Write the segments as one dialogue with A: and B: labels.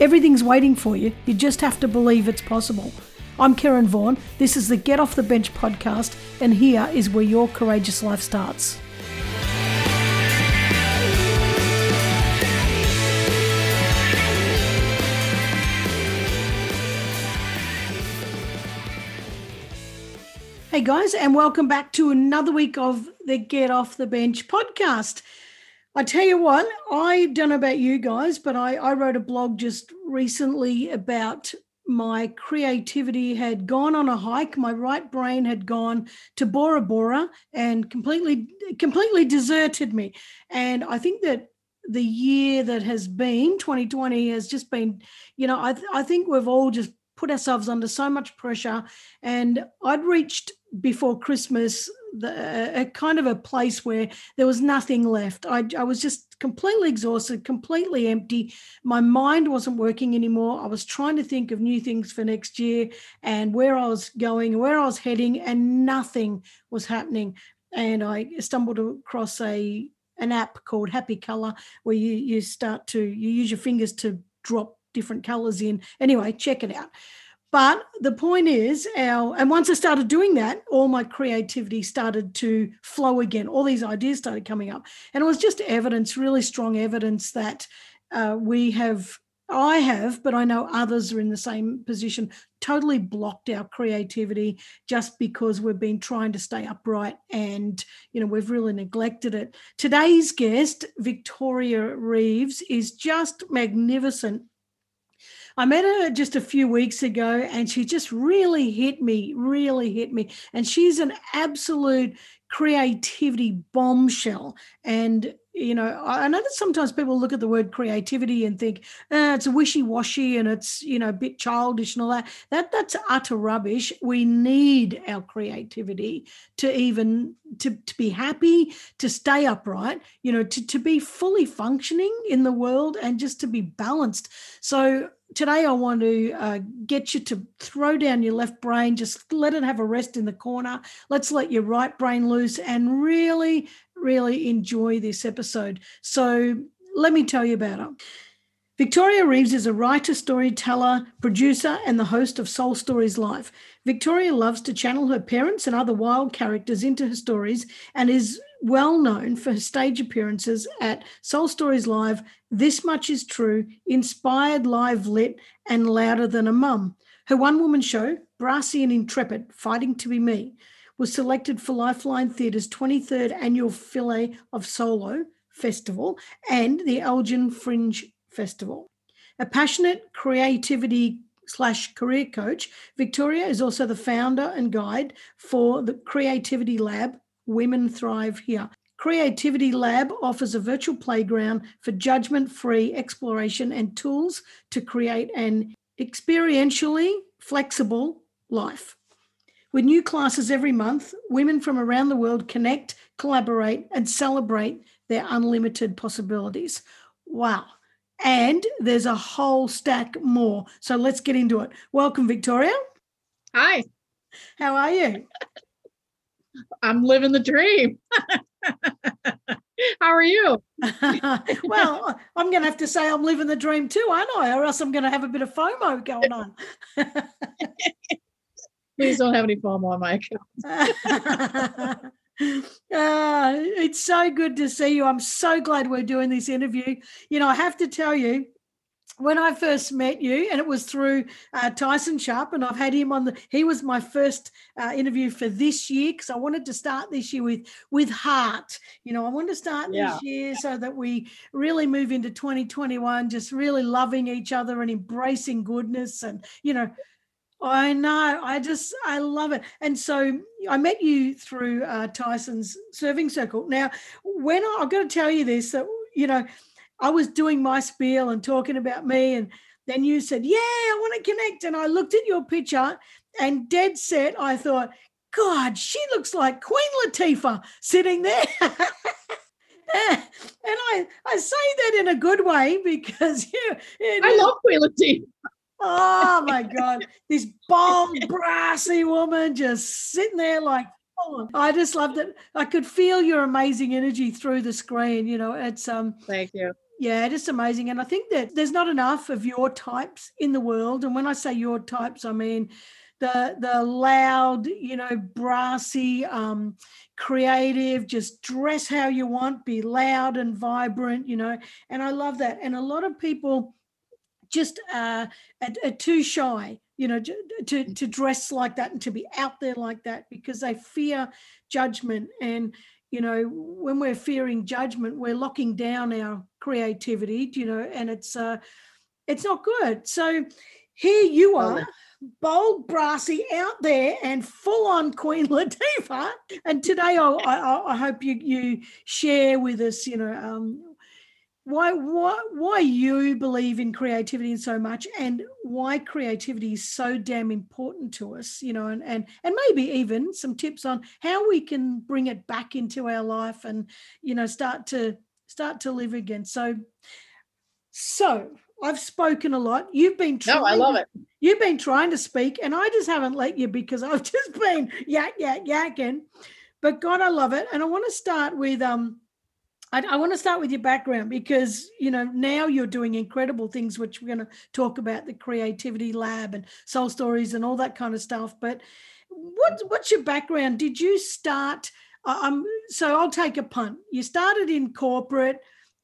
A: Everything's waiting for you. You just have to believe it's possible. I'm Karen Vaughan. This is the Get Off the Bench podcast, and here is where your courageous life starts. Hey guys, and welcome back to another week of the Get Off the Bench podcast. I tell you what, I don't know about you guys, but I, I wrote a blog just recently about my creativity had gone on a hike. My right brain had gone to Bora Bora and completely, completely deserted me. And I think that the year that has been 2020 has just been, you know, I, th- I think we've all just put ourselves under so much pressure. And I'd reached before Christmas the, a kind of a place where there was nothing left. I, I was just completely exhausted, completely empty. My mind wasn't working anymore. I was trying to think of new things for next year and where I was going where I was heading, and nothing was happening. And I stumbled across a an app called Happy Color where you you start to you use your fingers to drop different colors in. Anyway, check it out. But the point is, our and once I started doing that, all my creativity started to flow again. All these ideas started coming up, and it was just evidence, really strong evidence that uh, we have. I have, but I know others are in the same position, totally blocked our creativity just because we've been trying to stay upright and, you know, we've really neglected it. Today's guest, Victoria Reeves, is just magnificent I met her just a few weeks ago and she just really hit me, really hit me. And she's an absolute creativity bombshell. And, you know, I know that sometimes people look at the word creativity and think eh, it's a wishy-washy and it's, you know, a bit childish and all that. That that's utter rubbish. We need our creativity to even to, to be happy, to stay upright, you know, to, to be fully functioning in the world and just to be balanced. So today I want to uh, get you to throw down your left brain, just let it have a rest in the corner. Let's let your right brain loose and really, really enjoy this episode. So, let me tell you about her. Victoria Reeves is a writer, storyteller, producer, and the host of Soul Stories Live. Victoria loves to channel her parents and other wild characters into her stories and is well known for her stage appearances at Soul Stories Live, This Much Is True, Inspired Live Lit, and Louder Than a Mum. Her one woman show, Brassy and Intrepid Fighting to Be Me, was selected for Lifeline Theatre's 23rd annual Fillet of Solo Festival and the Elgin Fringe Festival. A passionate creativity slash career coach, Victoria is also the founder and guide for the Creativity Lab Women Thrive Here. Creativity Lab offers a virtual playground for judgment free exploration and tools to create an experientially flexible life. With new classes every month, women from around the world connect, collaborate, and celebrate their unlimited possibilities. Wow. And there's a whole stack more. So let's get into it. Welcome, Victoria.
B: Hi.
A: How are you?
B: I'm living the dream. How are you?
A: well, I'm going to have to say I'm living the dream too, aren't I? Or else I'm going to have a bit of FOMO going on.
B: Please don't have any FOMO on my account.
A: Uh, it's so good to see you. I'm so glad we're doing this interview. You know, I have to tell you, when I first met you, and it was through uh, Tyson Sharp, and I've had him on the. He was my first uh, interview for this year because I wanted to start this year with with heart. You know, I wanted to start yeah. this year so that we really move into 2021, just really loving each other and embracing goodness, and you know, I know. I just, I love it. And so I met you through uh, Tyson's serving circle. Now, when I, I've got to tell you this, that, you know, I was doing my spiel and talking about me and, then you said, Yeah, I want to connect. And I looked at your picture and dead set, I thought, God, she looks like Queen Latifah sitting there. and I, I say that in a good way because you,
B: I love Queen Latifah.
A: Oh my God. This bold, brassy woman just sitting there like, oh, I just loved it. I could feel your amazing energy through the screen. You know, it's um
B: thank you.
A: Yeah, just amazing. And I think that there's not enough of your types in the world. And when I say your types, I mean the the loud, you know, brassy, um, creative, just dress how you want, be loud and vibrant, you know. And I love that. And a lot of people just uh, are, are too shy you know to to dress like that and to be out there like that because they fear judgment. And you know when we're fearing judgment we're locking down our creativity you know and it's uh it's not good. So here you are bold brassy out there and full on queen latifah. And today I, I, I hope you you share with us you know um why why why you believe in creativity so much and why creativity is so damn important to us you know and and and maybe even some tips on how we can bring it back into our life and you know start to start to live again so so I've spoken a lot. You've been
B: trying. No, I love it.
A: You've been trying to speak, and I just haven't let you because I've just been yak yak yakking. But God, I love it, and I want to start with um I, I, want to start with your background because you know now you're doing incredible things, which we're going to talk about the creativity lab and soul stories and all that kind of stuff. But what what's your background? Did you start? Um, so I'll take a punt. You started in corporate.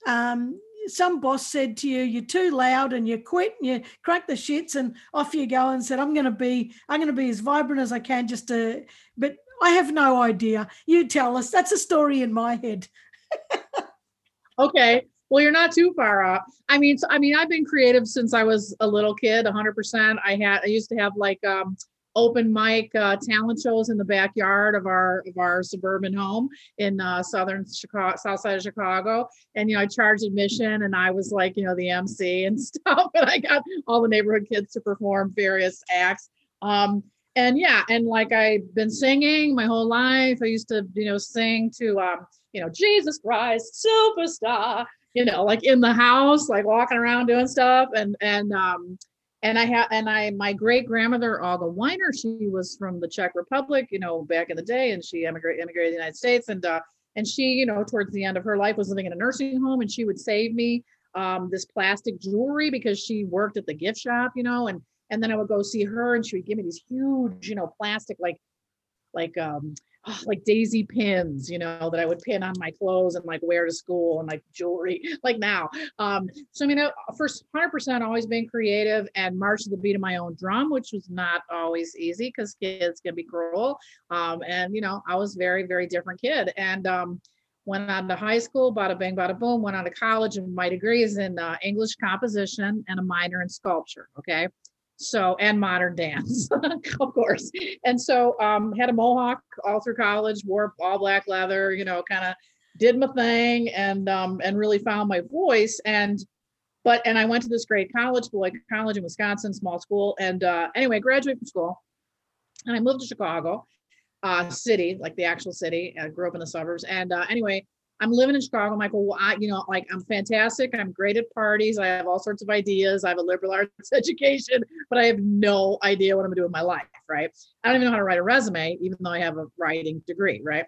A: Um, some boss said to you, "You're too loud," and you quit. And you cracked the shits, and off you go, and said, "I'm going to be, I'm going to be as vibrant as I can." Just to, but I have no idea. You tell us. That's a story in my head.
B: okay. Well, you're not too far off. I mean, so, I mean, I've been creative since I was a little kid, 100%. I had, I used to have like um, open mic uh, talent shows in the backyard of our of our suburban home in uh, southern Chicago, south side of Chicago. And you know, I charged admission, and I was like, you know, the MC and stuff. And I got all the neighborhood kids to perform various acts. Um, and yeah, and like I've been singing my whole life. I used to, you know, sing to um, you know, Jesus Christ, superstar, you know, like in the house, like walking around doing stuff. And and um and I had and I my great grandmother Olga Weiner, she was from the Czech Republic, you know, back in the day, and she emigrated immigrated to the United States. And uh and she, you know, towards the end of her life was living in a nursing home and she would save me um this plastic jewelry because she worked at the gift shop, you know, and and then I would go see her and she would give me these huge, you know, plastic like like um like daisy pins, you know, that I would pin on my clothes and like wear to school and like jewelry, like now. Um, so I mean, first 100% always been creative and march to the beat of my own drum, which was not always easy because kids can be cruel. Um, and you know, I was very, very different kid. And um, went on to high school, bada bang, bada boom, went on to college, and my degree is in uh, English composition and a minor in sculpture. Okay so and modern dance of course. And so um had a mohawk all through college wore all black leather you know kind of did my thing and um and really found my voice. And but and i went to this great college like college in wisconsin small school and uh anyway graduated from school. And i moved to chicago uh city like the actual city i grew up in the suburbs. And uh anyway I'm living in Chicago, Michael. Well, I, you know, like I'm fantastic. I'm great at parties. I have all sorts of ideas. I have a liberal arts education, but I have no idea what I'm gonna do with my life, right? I don't even know how to write a resume, even though I have a writing degree, right?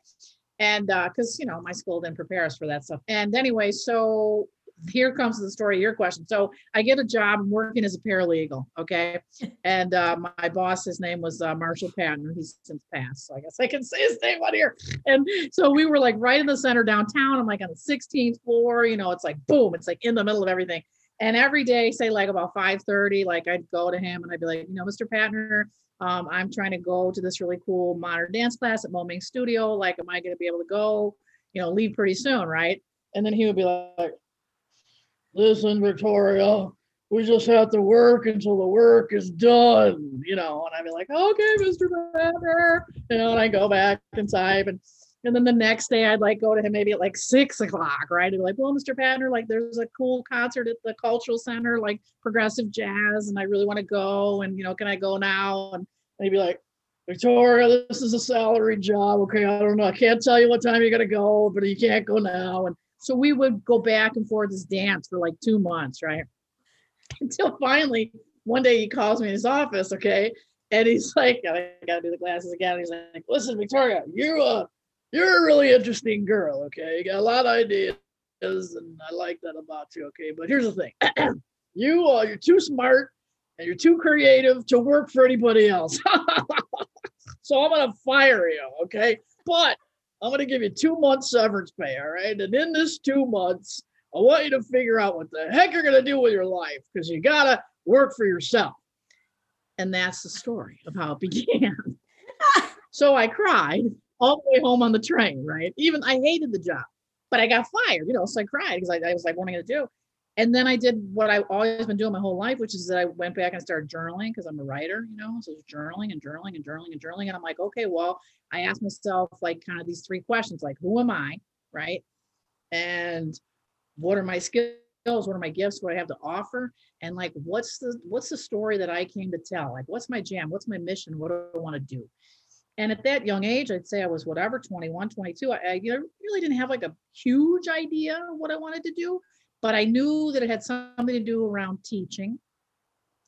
B: And because uh, you know, my school didn't prepare us for that stuff. And anyway, so here comes the story of your question. So I get a job working as a paralegal. Okay. And uh, my boss, his name was uh, Marshall Patton. He's since passed. So I guess I can say his name on here. And so we were like right in the center downtown. I'm like on the 16th floor, you know, it's like boom, it's like in the middle of everything. And every day, say like about 5:30, like I'd go to him and I'd be like, you know, Mr. Patner, um, I'm trying to go to this really cool modern dance class at Moming Studio. Like, am I going to be able to go? You know, leave pretty soon, right? And then he would be like, listen, Victoria, we just have to work until the work is done, you know. And I'd be like, okay, Mr. Banner, you know, and I go back and type and And then the next day I'd like go to him maybe at like six o'clock, right? And be like, well, Mr. Patner, like there's a cool concert at the cultural center, like progressive jazz, and I really want to go. And you know, can I go now? And, he'd be like, Victoria, this is a salary job. Okay, I don't know. I can't tell you what time you're gonna go, but you can't go now. And so we would go back and forth this dance for like two months, right? Until finally one day he calls me in his office, okay, and he's like, I gotta do the glasses again. He's like, listen, Victoria, you're a you're a really interesting girl, okay? You got a lot of ideas, and I like that about you, okay? But here's the thing. you uh, you're too smart and you're too creative to work for anybody else. so I'm gonna fire you, okay? But I'm gonna give you two months severance pay, all right? And in this two months, I want you to figure out what the heck you're gonna do with your life because you gotta work for yourself. And that's the story of how it began. so I cried all the way home on the train, right? Even I hated the job, but I got fired, you know, so I cried because I, I was like, what am I gonna do? And then I did what I've always been doing my whole life, which is that I went back and started journaling because I'm a writer, you know, so journaling and journaling and journaling and journaling. And I'm like, okay, well, I asked myself like kind of these three questions, like who am I, right? And what are my skills? What are my gifts? What do I have to offer? And like, what's the what's the story that I came to tell? Like, what's my jam? What's my mission? What do I want to do? And at that young age, I'd say I was whatever, 21, 22. I, I you know, really didn't have like a huge idea what I wanted to do but I knew that it had something to do around teaching.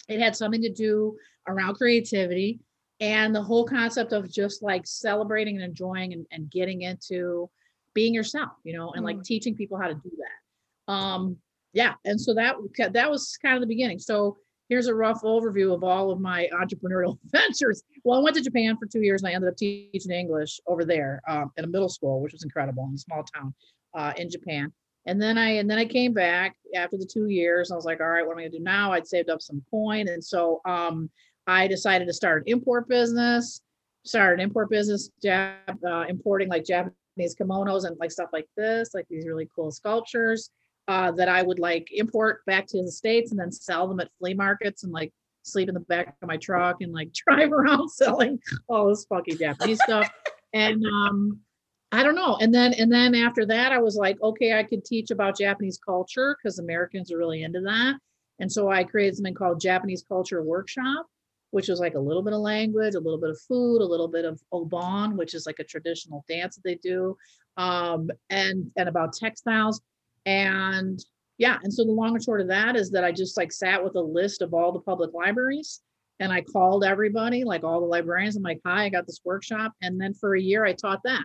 B: It had something to do around creativity and the whole concept of just like celebrating and enjoying and, and getting into being yourself, you know, and like mm. teaching people how to do that. Um, yeah, and so that that was kind of the beginning. So here's a rough overview of all of my entrepreneurial ventures. Well, I went to Japan for two years and I ended up teaching English over there um, in a middle school, which was incredible in a small town uh, in Japan. And then I and then I came back after the two years. I was like, all right, what am I gonna do now? I'd saved up some coin, and so um, I decided to start an import business. Started an import business, Jap, uh, importing like Japanese kimonos and like stuff like this, like these really cool sculptures uh, that I would like import back to the states and then sell them at flea markets and like sleep in the back of my truck and like drive around selling all this funky Japanese stuff. And um, I don't know. And then and then after that, I was like, okay, I could teach about Japanese culture because Americans are really into that. And so I created something called Japanese Culture Workshop, which was like a little bit of language, a little bit of food, a little bit of obon, which is like a traditional dance that they do, um, and and about textiles. And yeah, and so the long and short of that is that I just like sat with a list of all the public libraries and I called everybody, like all the librarians. I'm like, hi, I got this workshop. And then for a year, I taught that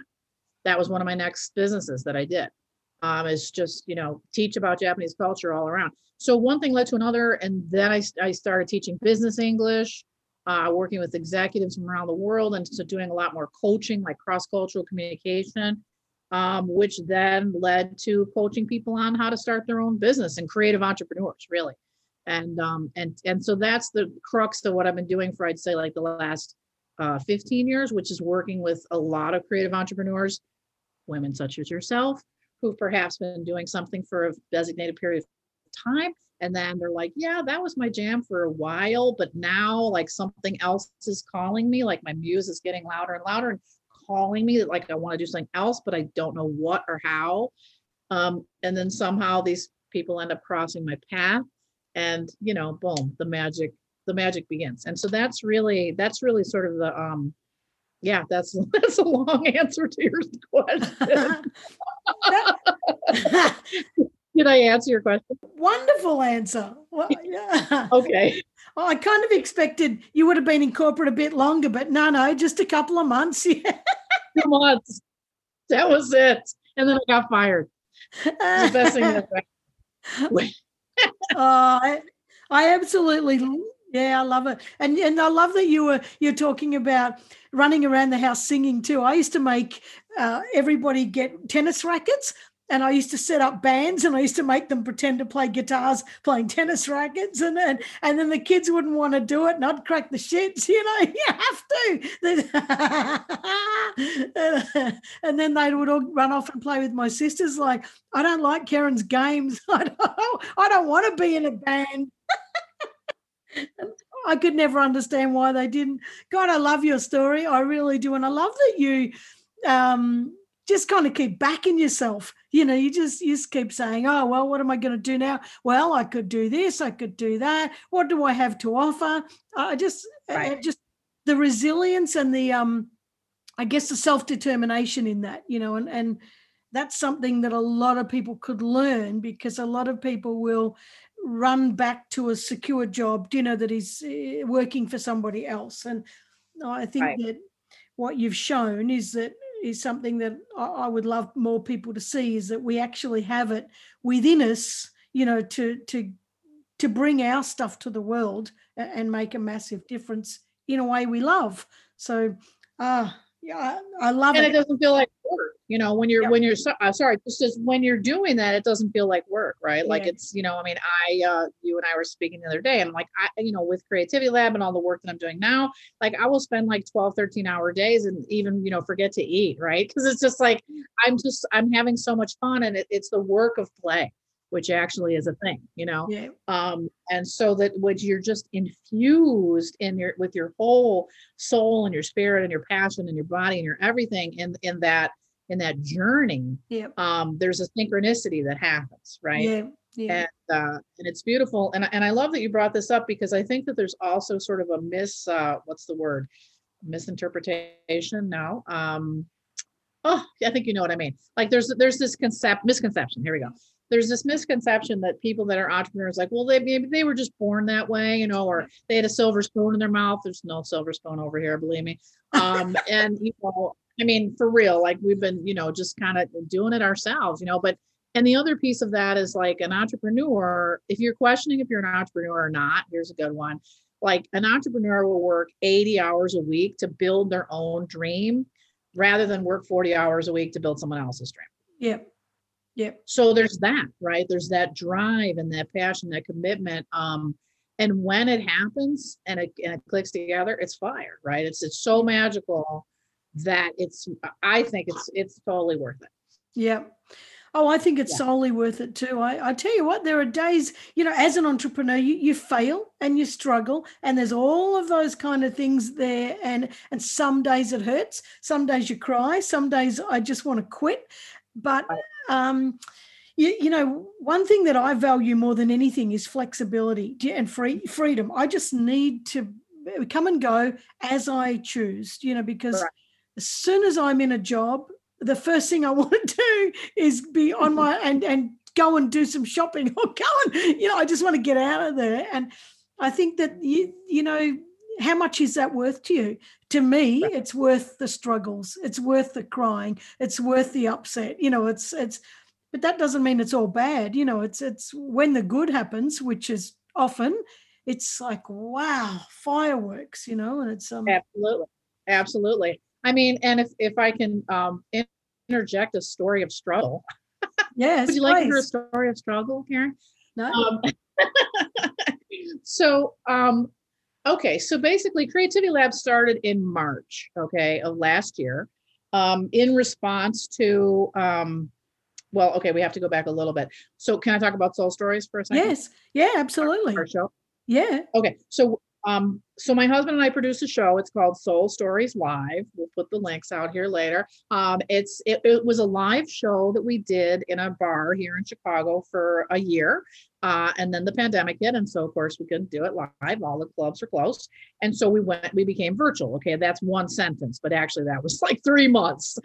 B: that was one of my next businesses that I did. Um, is just you know teach about Japanese culture all around. So one thing led to another, and then I I started teaching business English, uh, working with executives from around the world, and so doing a lot more coaching, like cross cultural communication, um, which then led to coaching people on how to start their own business and creative entrepreneurs, really. And um, and and so that's the crux of what I've been doing for I'd say like the last uh, 15 years, which is working with a lot of creative entrepreneurs women such as yourself who've perhaps been doing something for a designated period of time. And then they're like yeah that was my jam for a while but now like something else is calling me like my muse is getting louder and louder and calling me that like i want to do something else but i don't know what or how. Um, and then somehow these people end up crossing my path and you know boom the magic the magic begins. And so that's really that's really sort of the um yeah, that's that's a long answer to your question. Did I answer your question?
A: Wonderful answer. Well, yeah.
B: Okay.
A: Oh, I kind of expected you would have been in corporate a bit longer, but no, no, just a couple of months. Yeah.
B: Two months. That was it. And then I got fired. the best thing that
A: uh, I, I absolutely yeah, I love it. And and I love that you were you're talking about running around the house singing too. I used to make uh, everybody get tennis rackets and I used to set up bands and I used to make them pretend to play guitars playing tennis rackets and then and then the kids wouldn't want to do it and I'd crack the shits, you know, you have to. and then they would all run off and play with my sisters like, I don't like Karen's games. I don't, I don't want to be in a band. I could never understand why they didn't. God, I love your story. I really do. And I love that you um, just kind of keep backing yourself. You know, you just you just keep saying, "Oh, well, what am I going to do now? Well, I could do this, I could do that. What do I have to offer?" I just, right. just the resilience and the, um, I guess, the self determination in that. You know, and and that's something that a lot of people could learn because a lot of people will run back to a secure job, you know, that is eh, working for somebody else. And I think right. that what you've shown is that is something that I would love more people to see is that we actually have it within us, you know, to to to bring our stuff to the world and make a massive difference in a way we love. So, uh, yeah, I, love
B: and
A: it.
B: And it doesn't feel like work, you know, when you're, yeah. when you're, uh, sorry, just as when you're doing that, it doesn't feel like work, right? Yeah. Like it's, you know, I mean, I, uh, you and I were speaking the other day and like, I, you know, with Creativity Lab and all the work that I'm doing now, like I will spend like 12, 13 hour days and even, you know, forget to eat, right? Cause it's just like, I'm just, I'm having so much fun and it, it's the work of play which actually is a thing, you know.
A: Yeah.
B: Um, and so that which you're just infused in your with your whole soul and your spirit and your passion and your body and your everything in in that in that journey.
A: Yeah.
B: Um, there's a synchronicity that happens, right?
A: Yeah. Yeah.
B: And uh, and it's beautiful. And and I love that you brought this up because I think that there's also sort of a miss uh what's the word? Misinterpretation now. Um oh, I think you know what I mean. Like there's there's this concept misconception. Here we go there's this misconception that people that are entrepreneurs like well they maybe they were just born that way you know or they had a silver spoon in their mouth. There's no silver spoon over here believe me. Um and you know i mean for real like we've been you know just kind of doing it ourselves you know but and the other piece of that is like an entrepreneur if you're questioning if you're an entrepreneur or not here's a good one. Like an entrepreneur will work 80 hours a week to build their own dream rather than work 40 hours a week to build someone else's dream.
A: Yep Yep.
B: So there's that, right? There's that drive and that passion, that commitment. Um, and when it happens and it, and it clicks together, it's fire, right? It's it's so magical that it's I think it's it's totally worth it.
A: Yeah. Oh, I think it's yeah. solely worth it too. I, I tell you what, there are days, you know, as an entrepreneur, you, you fail and you struggle, and there's all of those kind of things there. And and some days it hurts, some days you cry, some days I just want to quit. But um, you, you know, one thing that I value more than anything is flexibility and free freedom. I just need to come and go as I choose, you know, because right. as soon as I'm in a job, the first thing I want to do is be on my and and go and do some shopping or go and you know I just want to get out of there and I think that you you know how much is that worth to you? To me, it's worth the struggles. It's worth the crying. It's worth the upset. You know, it's it's but that doesn't mean it's all bad. You know, it's it's when the good happens, which is often, it's like wow, fireworks, you know, and it's um
B: absolutely. Absolutely. I mean, and if if I can um interject a story of struggle.
A: Yes.
B: Would you like to hear a story of struggle, Karen?
A: No. Um,
B: so um Okay, so basically, Creativity Lab started in March, okay, of last year, um, in response to, um, well, okay, we have to go back a little bit. So, can I talk about Soul Stories for a second?
A: Yes, yeah, absolutely.
B: Our, our show.
A: Yeah.
B: Okay, so um, so my husband and I produce a show. It's called Soul Stories Live. We'll put the links out here later. Um, it's it, it was a live show that we did in a bar here in Chicago for a year. Uh, and then the pandemic hit, and so of course we couldn't do it live. All the clubs were closed, and so we went. We became virtual. Okay, that's one sentence, but actually that was like three months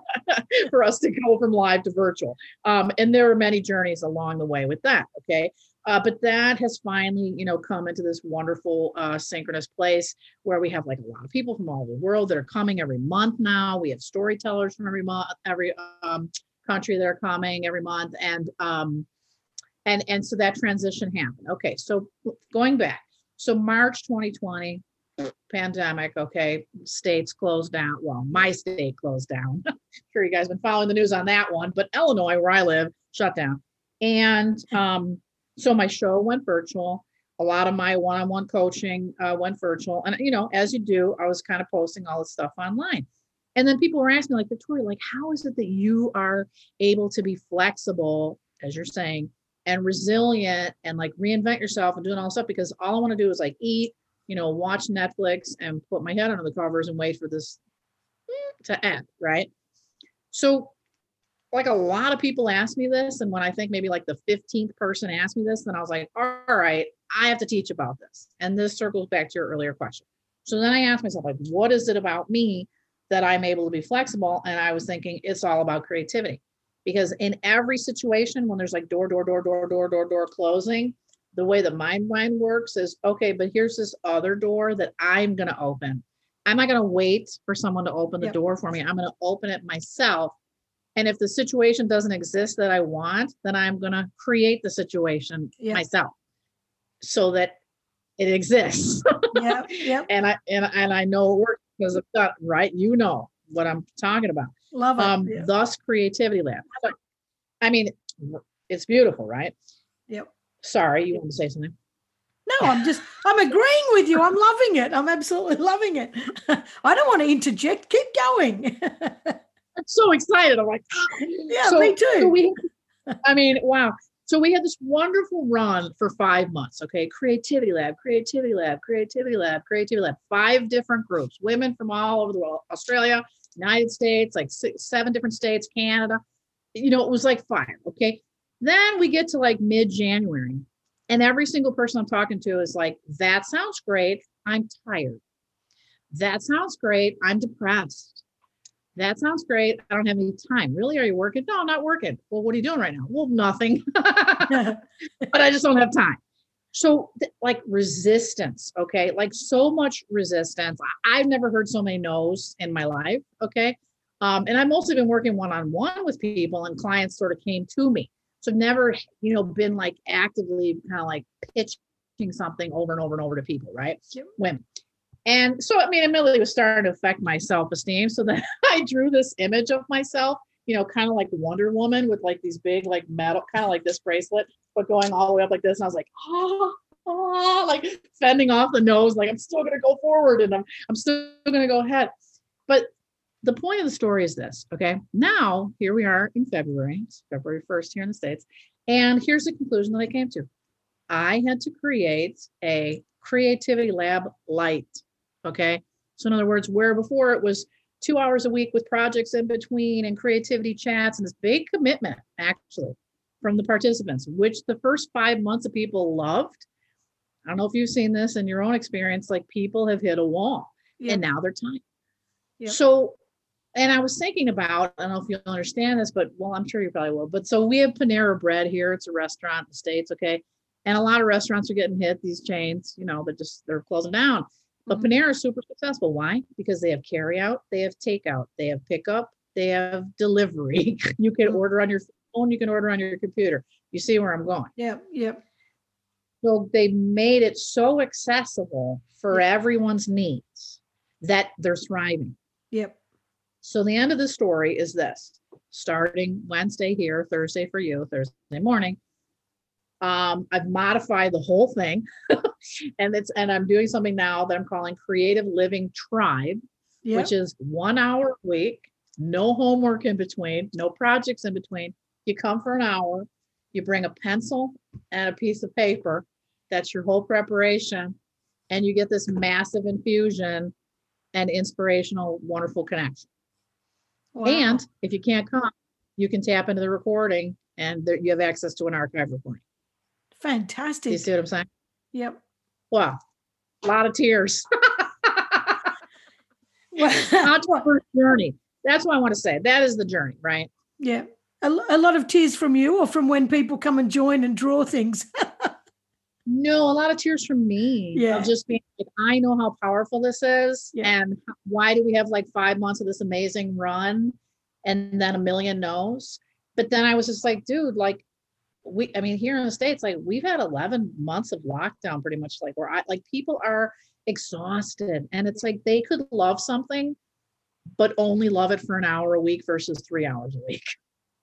B: for us to go from live to virtual. Um, and there were many journeys along the way with that. Okay, uh, but that has finally, you know, come into this wonderful uh, synchronous place where we have like a lot of people from all over the world that are coming every month now. We have storytellers from every month, every um, country that are coming every month, and um, and and so that transition happened. Okay, so going back, so March 2020, pandemic. Okay, states closed down. Well, my state closed down. sure, you guys been following the news on that one, but Illinois, where I live, shut down, and um so my show went virtual. A lot of my one-on-one coaching uh, went virtual, and you know, as you do, I was kind of posting all this stuff online. And then people were asking, me, like Victoria, like, how is it that you are able to be flexible, as you're saying, and resilient, and like reinvent yourself and doing all this stuff? Because all I want to do is like eat, you know, watch Netflix and put my head under the covers and wait for this to end, right? So, like a lot of people ask me this, and when I think maybe like the 15th person asked me this, then I was like, all right, I have to teach about this. And this circles back to your earlier question. So then I asked myself, like, what is it about me that I'm able to be flexible? And I was thinking it's all about creativity. Because in every situation, when there's like door, door, door, door, door, door, door closing, the way the mind mind works is okay, but here's this other door that I'm going to open. I'm not going to wait for someone to open the
A: Yep.
B: door for me. I'm going to open it myself. And if the situation doesn't exist that I want, then I'm going to create the situation
A: Yep.
B: myself so that it exists.
A: yeah, yeah.
B: and I and, and I know it works because I've done right. You know what I'm talking about.
A: Love it.
B: Um,
A: yeah.
B: thus creativity lab. So, I mean, it's beautiful, right?
A: Yep.
B: Sorry, you want to say something?
A: No, I'm just, I'm agreeing with you. I'm loving it. I'm absolutely loving it. I don't want to interject. Keep going.
B: So excited. I'm like,
A: yeah,
B: So-
A: me
B: so
A: too.
B: we, I mean, wow. So we had this wonderful run for five months. Okay, creativity lab, creativity lab, creativity lab, creativity lab. Five different groups, women from all over the world, Australia, United States, like six, seven different states, Canada. You know, it was like fire. Okay, then we get to like mid-January, and every single person I'm talking to is like, "That sounds great. I'm tired. That sounds great. I'm depressed." That sounds great. I don't have any time. Really? Are you working? No, I'm not working. Well, what are you doing right now? Well, nothing. but I just don't have time. So, th- like resistance, okay? Like so much resistance. I- I've never heard so many no's in my life, okay? Um, and I've mostly been working one on one with people, and clients sort of came to me. So, I've never, you know, been like actively kind of like pitching something over and over and over to people, right?
A: Yep.
B: Women. And so, I mean, it it was starting to affect my self esteem. So then I drew this image of myself, you know, kind of like Wonder Woman with like these big, like metal, kind of like this bracelet, but going all the way up like this. And I was like, oh, oh, like fending off the nose, like I'm still going to go forward and I'm, I'm still going to go ahead. But the point of the story is this, okay? Now, here we are in February, it's February 1st here in the States. And here's the conclusion that I came to I had to create a creativity lab light. Okay. So, in other words, where before it was two hours a week with projects in between and creativity chats and this big commitment, actually, from the participants, which the first five months of people loved. I don't know if you've seen this in your own experience, like people have hit a wall
A: Yeah.
B: and now they're tired.
A: Yep.
B: So, and I was thinking about, I don't know if you'll understand this, but well, I'm sure you probably will. But so we have Panera Bread here. It's a restaurant in the States, okay? And a lot of restaurants are getting hit, these chains, you know, they're just they're closing down. But
A: Mhm.
B: Panera is super successful. Why? Because they have carry out, they have takeout, they have pickup, they have delivery. you can
A: Mhm.
B: order on your phone, you can order on your computer. You see where I'm going.
A: Yep. Yep.
B: So they made it so accessible for
A: Yeah.
B: everyone's needs that they're thriving.
A: Yep.
B: So the end of the story is this: starting Wednesday here, Thursday for you, Thursday morning. Um, I've modified the whole thing, and it's and I'm doing something now that I'm calling Creative Living Tribe,
A: Yep.
B: which is one hour a week, no homework in between, no projects in between. You come for an hour, you bring a pencil and a piece of paper. That's your whole preparation, and you get this massive infusion and inspirational, wonderful connection.
A: Wow.
B: And if you can't come, you can tap into the recording and there, you have access to an archive recording. Do you see what I'm saying?
A: Yep.
B: Wow. A lot of tears.
A: Well,
B: journey. That's what I want to say. That is the journey, right?
A: yeah. A, a lot of tears from you or from when people come and join and draw things.
B: No, a lot of tears from me. of
A: Yeah.
B: Just being like, I know how powerful this is.
A: Yeah.
B: And why do we have like five months of this amazing run and then a million no's? But then I was just like, dude, like we, I mean, here in the States, like we've had 11 months of lockdown pretty much like where I like people are exhausted and it's like they could love something, but only love it for an hour a week versus three hours a week.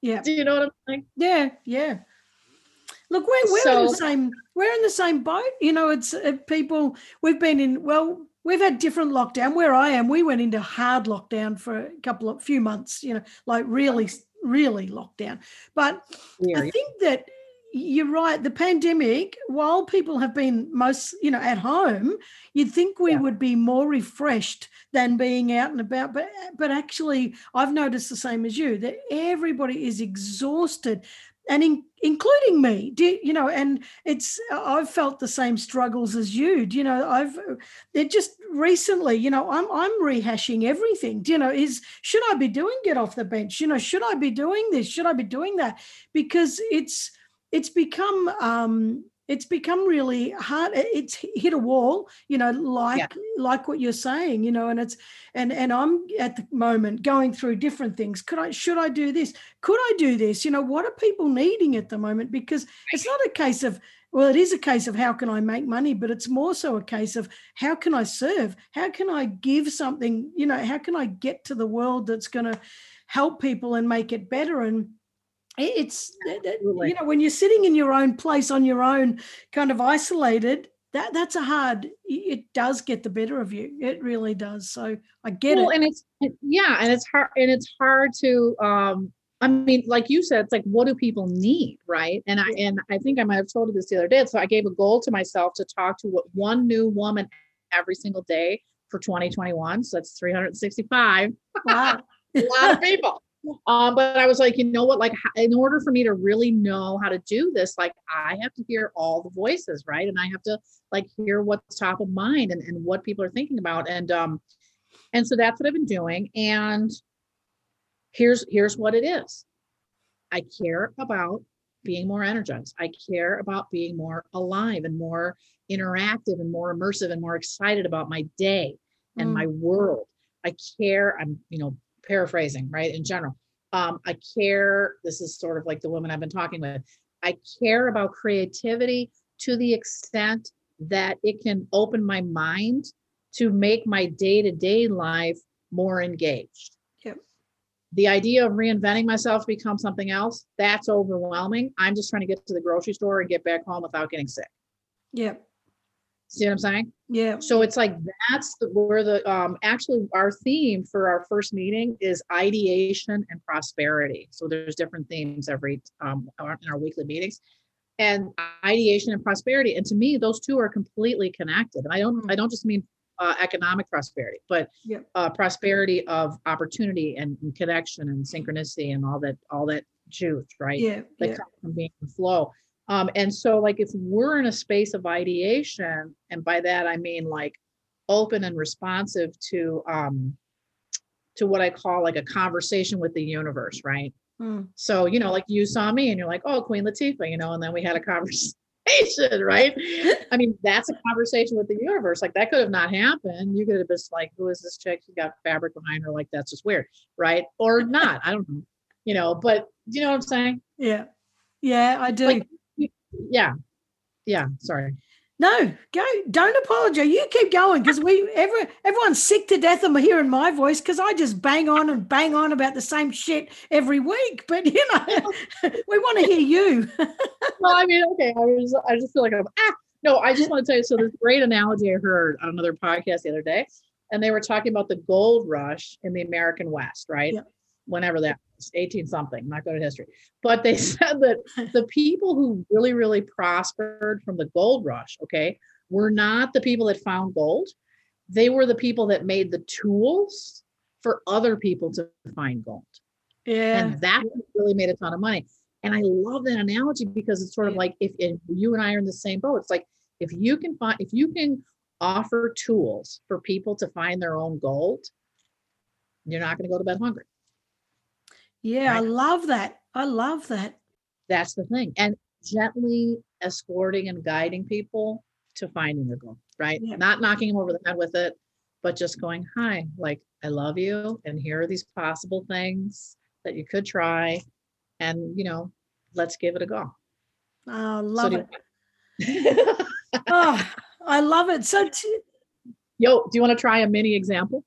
A: yeah.
B: Do you know what I'm saying?
A: Yeah, yeah. Look, we're we're in the same we're in the same boat. You know, it's uh, people. We've been in. Well, we've had different lockdown. Where I am, we went into hard lockdown for a couple of few months. You know, like really, really lockdown. But I think that you're right. The pandemic, while people have been most, you know, at home, you'd think we
B: Yeah.
A: would be more refreshed than being out and about. But but actually, I've noticed the same as you that everybody is exhausted, and in, including me. Do, you know? And it's I've felt the same struggles as you. Do you know? I've it just recently. You know, I'm I'm rehashing everything. Do you know? Is should I be doing get off the bench? You know, should I be doing this? Should I be doing that? Because it's it's become um it's become really hard it's hit a wall you know like
B: Yeah.
A: like what you're saying you know and it's and and i'm at the moment going through different things. Could i should i do this? Could i do this? You know what are people needing at the moment? Because it's not a case of well it is a case of how can i make money but it's more so a case of how can i serve? How can i give something you know how can i get to the world that's going to help people and make it better? And it's that-
B: Absolutely.
A: you know when you're sitting in your own place on your own kind of isolated that that's a hard it does get the better of you it really does so i get
B: well,
A: it
B: and it's yeah, and it's hard and it's hard to um I mean, like you said, it's like what do people need, right? And I and I think I might have told you this the other day. So I gave a goal to myself to talk to what one new woman every single day for 2021. So that's 365
A: wow
B: a lot of people. Um, but I was like, you know what? Like, in order for me to really know how to do this, like, I have to hear all the voices, right? And I have to like hear what's top of mind and, and what people are thinking about. And um, and so that's what I've been doing. And here's here's what it is. I care about being more energized. I care about being more alive and more interactive and more immersive and more excited about my day and
A: Mm.
B: my world. I care. I'm, you know, paraphrasing, right? In general. Um, I care. This is sort of like the woman I've been talking with. I care about creativity to the extent that it can open my mind to make my day-to-day life more engaged.
A: Yep.
B: The idea of reinventing myself to become something else, that's overwhelming. I'm just trying to get to the grocery store and get back home without getting sick.
A: Yep.
B: See what I'm saying?
A: Yeah
B: So it's like that's the, where the um actually our theme for our first meeting is ideation and prosperity. So there's different themes every um in our weekly meetings, and ideation and prosperity. And to me, those two are completely connected. And I don't
A: Mm.
B: I don't just mean uh, economic prosperity, but
A: Yep.
B: uh, prosperity of opportunity and, and connection and synchronicity and all that all that juice, right?
A: yeah
B: that
A: yeah
B: come from being in flow. Um, and so like if we're in a space of ideation, and by that I mean like open and responsive to um to what I call like a conversation with the universe, right?
A: Mm.
B: So, you know, like you saw me and you're like, oh, Queen Latifah, you know, and then we had a conversation, right? I mean, that's a conversation with the universe. Like that could have not happened. You could have just like, who is this chick? She got fabric behind her. Like that's just weird, right? Or not. I don't know. You know, but you know what I'm saying?
A: yeah yeah i do
B: Like, Yeah. Yeah. Sorry.
A: No, go. Don't apologize. You keep going because we every everyone's sick to death of hearing my voice because I just bang on and bang on about the same shit every week. But you know, we want to hear you.
B: well, I mean, okay. I was, I just feel like I'm, ah, no, I just want to tell you. So, this great analogy I heard on another podcast the other day, and they were talking about the gold rush in the American West, right?
A: Yeah.
B: Whenever that 18 something, not good at history. But they said that the people who really, really prospered from the gold rush, okay, were not the people that found gold. They were the people that made the tools for other people to find gold
A: Yeah,
B: and that really made a ton of money. And I love that analogy because it's sort of like if, if you and I are in the same boat, it's like if you can find if you can offer tools for people to find their own gold, you're not going to go to bed hungry.
A: Yeah, I love that. I love that.
B: That's the thing. And gently escorting and guiding people to finding their goal, right?
A: Yeah.
B: Not knocking them over the head with it, but just going, hi, like, I love you. And here are these possible things that you could try. And, you know, let's give it a go.
A: Oh, love
B: do
A: it. Oh, I love it. So t-
B: Yo, do you want to try a mini example?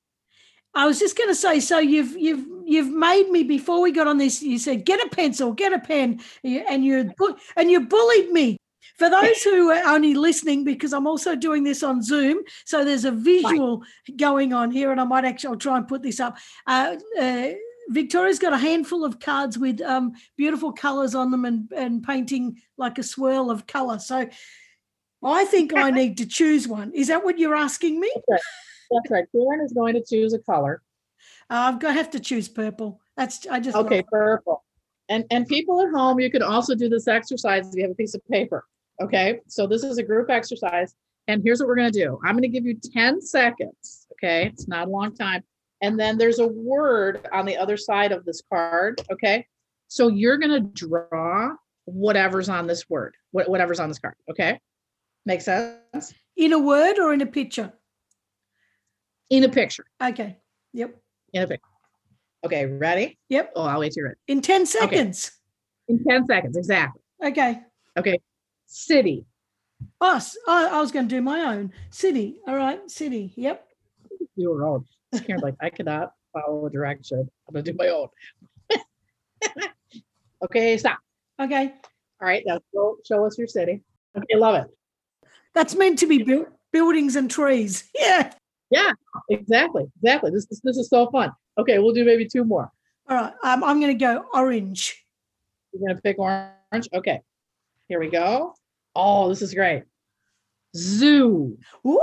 A: I was just going to say, so you've you've you've made me before we got on this. You said get a pencil, get a pen, and you and you bullied me. For those who are only listening, because I'm also doing this on Zoom, so there's a visual going on here, and I might actually I'll try and put this up. Uh, uh, Victoria's got a handful of cards with um, beautiful colours on them and, and painting like a swirl of colour. So I think I need to choose one. Is that what you're asking me?
B: That's right. Karen is going to choose a color.
A: I'm going to have to choose purple. That's I just
B: Okay, purple. And and people at home, you can also do this exercise if you have a piece of paper. Okay, so this is a group exercise, and here's what we're gonna do. I'm gonna give you 10 seconds. Okay, it's not a long time. And then there's a word on the other side of this card. Okay, so you're gonna draw whatever's on this word, whatever's on this card. Okay, Make sense
A: in a word or in a picture.
B: In a picture.
A: Okay. Yep.
B: In a picture. Okay, ready?
A: Yep.
B: Oh, I'll wait till you're ready.
A: In 10 seconds.
B: In 10 seconds, exactly.
A: Okay.
B: Okay, city.
A: Us. I, I was going to do my own. City. All right. City. Yep.
B: you were own. Karen's like, I cannot follow a direction. I'm gonna do my own. okay, stop.
A: Okay.
B: All right, now show, show us your city. Okay, love it.
A: That's meant to be built buildings and trees. Yeah.
B: Yeah, exactly, exactly. This is this is so fun. Okay, we'll do maybe two more.
A: All right. Um, I'm going to go orange.
B: You're gonna pick orange. Okay, here we go. Oh, this is great. Zoo.
A: Ooh.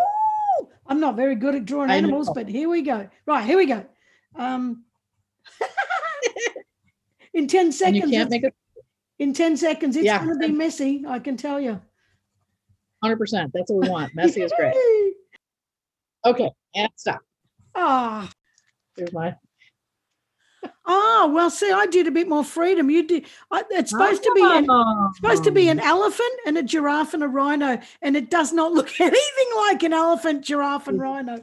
A: I'm not very good at drawing animals, but here we go. Right. Here we go. Um, in 10
B: And
A: seconds.
B: you can't
A: it's-
B: make it
A: in 10 seconds, it's
B: Yeah.
A: going to be messy. I can tell you.
B: 100%. That's what we want. Messy is great. Okay, and stop.
A: Ah.
B: Here's my.
A: Oh, well, see, I did a bit more freedom. You did. I, it's supposed to be an, supposed to be an elephant and a giraffe and a rhino, and it does not look anything like an elephant, giraffe, and rhino.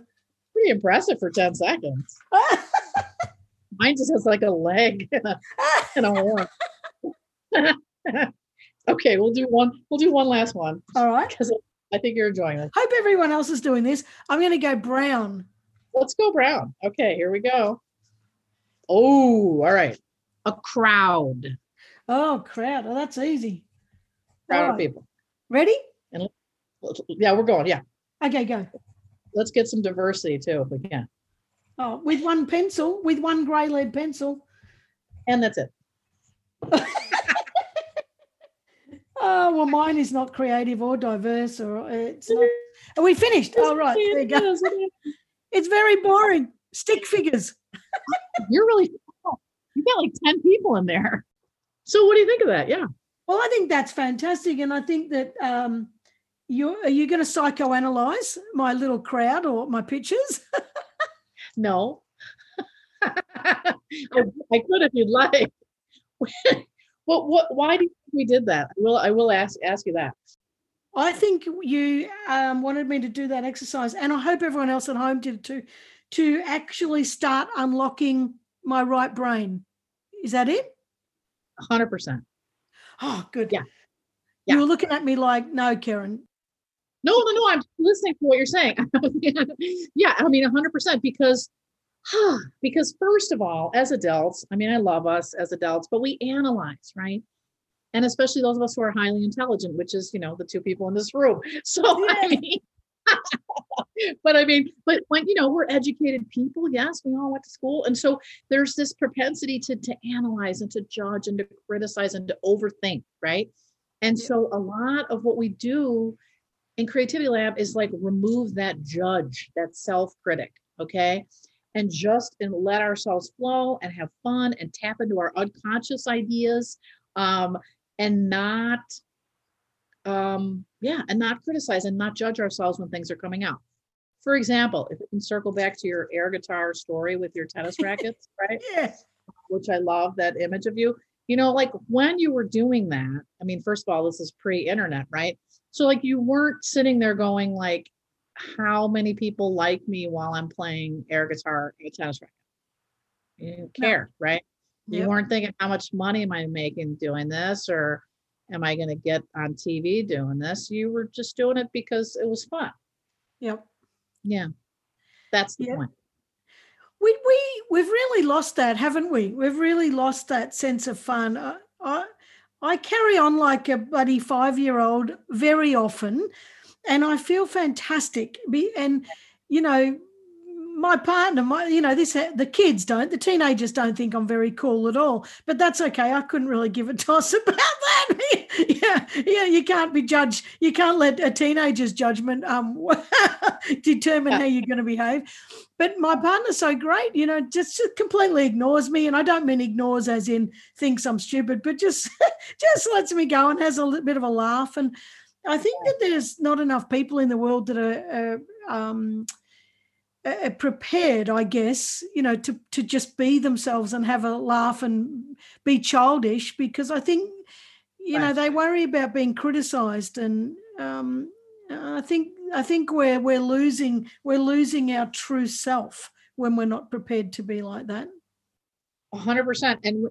B: pretty impressive for 10 seconds. Mine just has like a leg and a, and a horn. okay, we'll do one. We'll do one last one
A: All right.
B: because I think you're enjoying this.
A: Hope everyone else is doing this. I'm going to go brown.
B: Let's go brown. Okay, here we go. Oh, all right. A crowd.
A: Oh, crowd. Oh, that's easy.
B: Crowd
A: All
B: of people.
A: Ready?
B: Let's- Yeah, we're going. Yeah,
A: Okay, go.
B: let's get some diversity too if we can.
A: Oh, with one pencil, with one grey lead pencil.
B: And that's it.
A: Oh, well, mine is not creative or diverse, or it's not. Are we finished? All right, there you go. It's very boring. Stick figures.
B: You're really. You got like 10 people in there. So what do you think of that? Yeah.
A: Well, I think that's fantastic, and I think that um, you are you going to psychoanalyze my little crowd or my pictures?
B: No. I, I could if you'd like. What what why do you think we did that? I will I will ask ask you that.
A: I think you um, wanted me to do that exercise, and I hope everyone else at home did too, to actually start unlocking my right brain. Is that it?
B: hundred percent.
A: Oh, good.
B: Yeah. Yeah.
A: You were looking at me like, no, Karen.
B: No, no, no, I'm listening to what you're saying. yeah, I mean hundred percent because because first of all, as adults, I mean I love us as adults, but we analyze, right? And especially those of us who are highly intelligent, which is, you know, the two people in this room. So I mean, but I mean, but when you know we're educated people, yes, we all went to school, and so there's this propensity to to analyze and to judge and to criticize and to overthink, right? And
A: Yeah.
B: so a lot of what we do in Creativity Lab is like remove that judge, that self critic, okay? And just and let ourselves flow and have fun and tap into our unconscious ideas um, and not um yeah and not criticize and not judge ourselves when things are coming out. For example if we can circle back to your air guitar story with your tennis rackets right?
A: Yes.
B: which i love that image of you. You know like when you were doing that i mean first of all this is pre-internet right? So like you weren't sitting there going like how many people like me while i'm playing air guitar and a tennis racket you didn't
A: No.
B: care right you
A: Yep.
B: weren't thinking how much money am i making doing this or am i going to get on tv doing this you were just doing it because it was fun
A: Yep.
B: yeah that's the
A: Yeah.
B: point
A: We we we've really lost that, haven't we? We've really lost that sense of fun. I I, I carry on like a bloody five year old very often, and I feel fantastic. And you know, my partner, my you know, this the kids don't, the teenagers don't think I'm very cool at all. But that's okay. I couldn't really give a toss about that. yeah, yeah. You can't be judged. You can't let a teenager's judgment um determine how you're going to behave. But my partner's so great, you know, just completely ignores me, and I don't mean ignores as in thinks I'm stupid, but just just lets me go and has a little bit of a laugh. And I think that there's not enough people in the world that are. Uh, um, uh, prepared, I guess, you know, to to just be themselves and have a laugh and be childish because I think, you right. know, they worry about being criticised, and um, I think I think we're we're losing we're losing our true self when we're not prepared to be like that.
B: hundred percent, and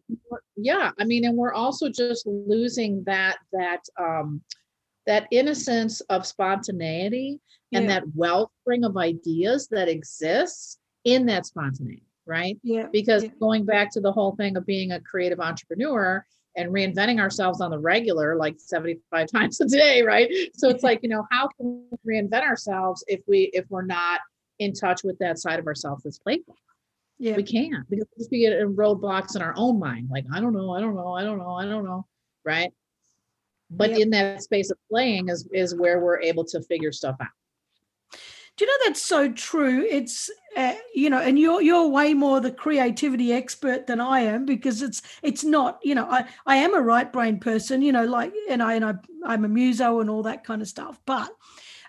B: yeah, I mean, and we're also just losing that that um, that innocence of spontaneity and that wellspring of ideas that exists in that spontaneity, right?
A: Yeah.
B: Because
A: yeah.
B: going back to the whole thing of being a creative entrepreneur and reinventing ourselves on the regular, like 75 times a day, right? So it's like, you know, how can we reinvent ourselves if we if we're not in touch with that side of ourselves that's playful?
A: Yeah.
B: We can't because we just be in roadblocks in our own mind. Like, I don't know, I don't know, I don't know, I don't know. Right. But in that space of playing is is where we're able to figure stuff out.
A: Do you know that's so true? It's uh, you know, and you're you're way more the creativity expert than I am because it's it's not you know I I am a right brain person you know like and I and I I'm a muso and all that kind of stuff, but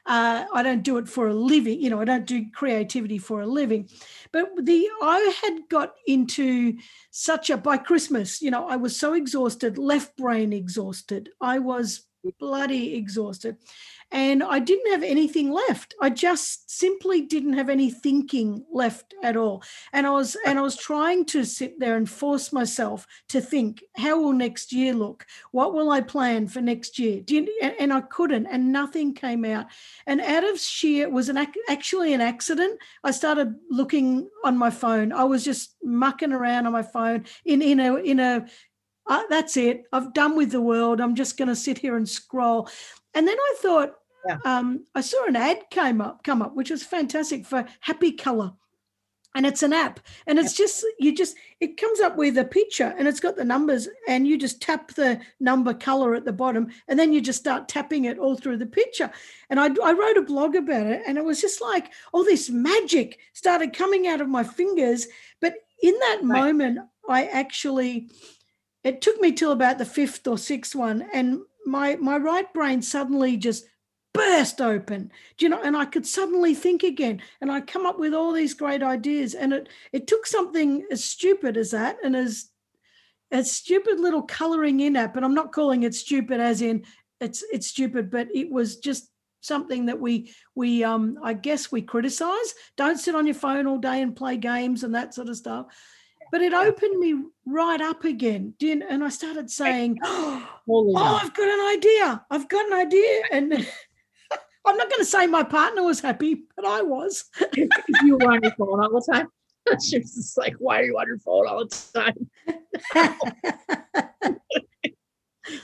A: uh, I don't do it for a living. You know, I don't do creativity for a living. But the I had got into such a by Christmas, you know, I was so exhausted, left brain exhausted. I was bloody exhausted and I didn't have anything left. I just simply didn't have any thinking left at all. And I was and I was trying to sit there and force myself to think, how will next year look? What will I plan for next year? You, and I couldn't, and nothing came out. And out of sheer, it was an actually an accident. I started looking on my phone. I was just mucking around on my phone in in a in a uh, that's it. I've done with the world. I'm just going to sit here and scroll. And then I thought, yeah. um, I saw an ad came up, come up, which was fantastic for Happy Color. And it's an app, and it's just you just it comes up with a picture, and it's got the numbers, and you just tap the number color at the bottom, and then you just start tapping it all through the picture. And I, I wrote a blog about it, and it was just like all this magic started coming out of my fingers. But in that right. moment, I actually it took me till about the fifth or sixth one, and my my right brain suddenly just burst open do you know and i could suddenly think again and i come up with all these great ideas and it it took something as stupid as that and as a stupid little coloring in app and i'm not calling it stupid as in it's it's stupid but it was just something that we we um i guess we criticize don't sit on your phone all day and play games and that sort of stuff but it opened me right up again. And I started saying, Oh, I've got an idea. I've got an idea. And I'm not going to say my partner was happy, but I was.
B: you were on your phone all the time. She was just like, Why are you on your phone all the time?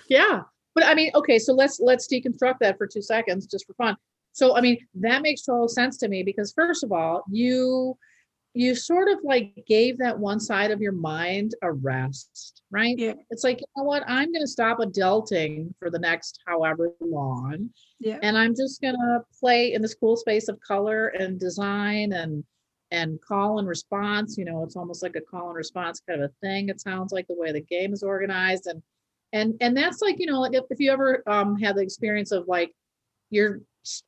B: yeah. But I mean, okay, so let's let's deconstruct that for two seconds just for fun. So I mean, that makes total sense to me because first of all, you you sort of like gave that one side of your mind a rest, right?
A: Yeah.
B: It's like, you know what? I'm going to stop adulting for the next however long.
A: Yeah.
B: And I'm just going to play in this cool space of color and design and and call and response. You know, it's almost like a call and response kind of a thing. It sounds like the way the game is organized. And and and that's like, you know, like if, if you ever um had the experience of like you're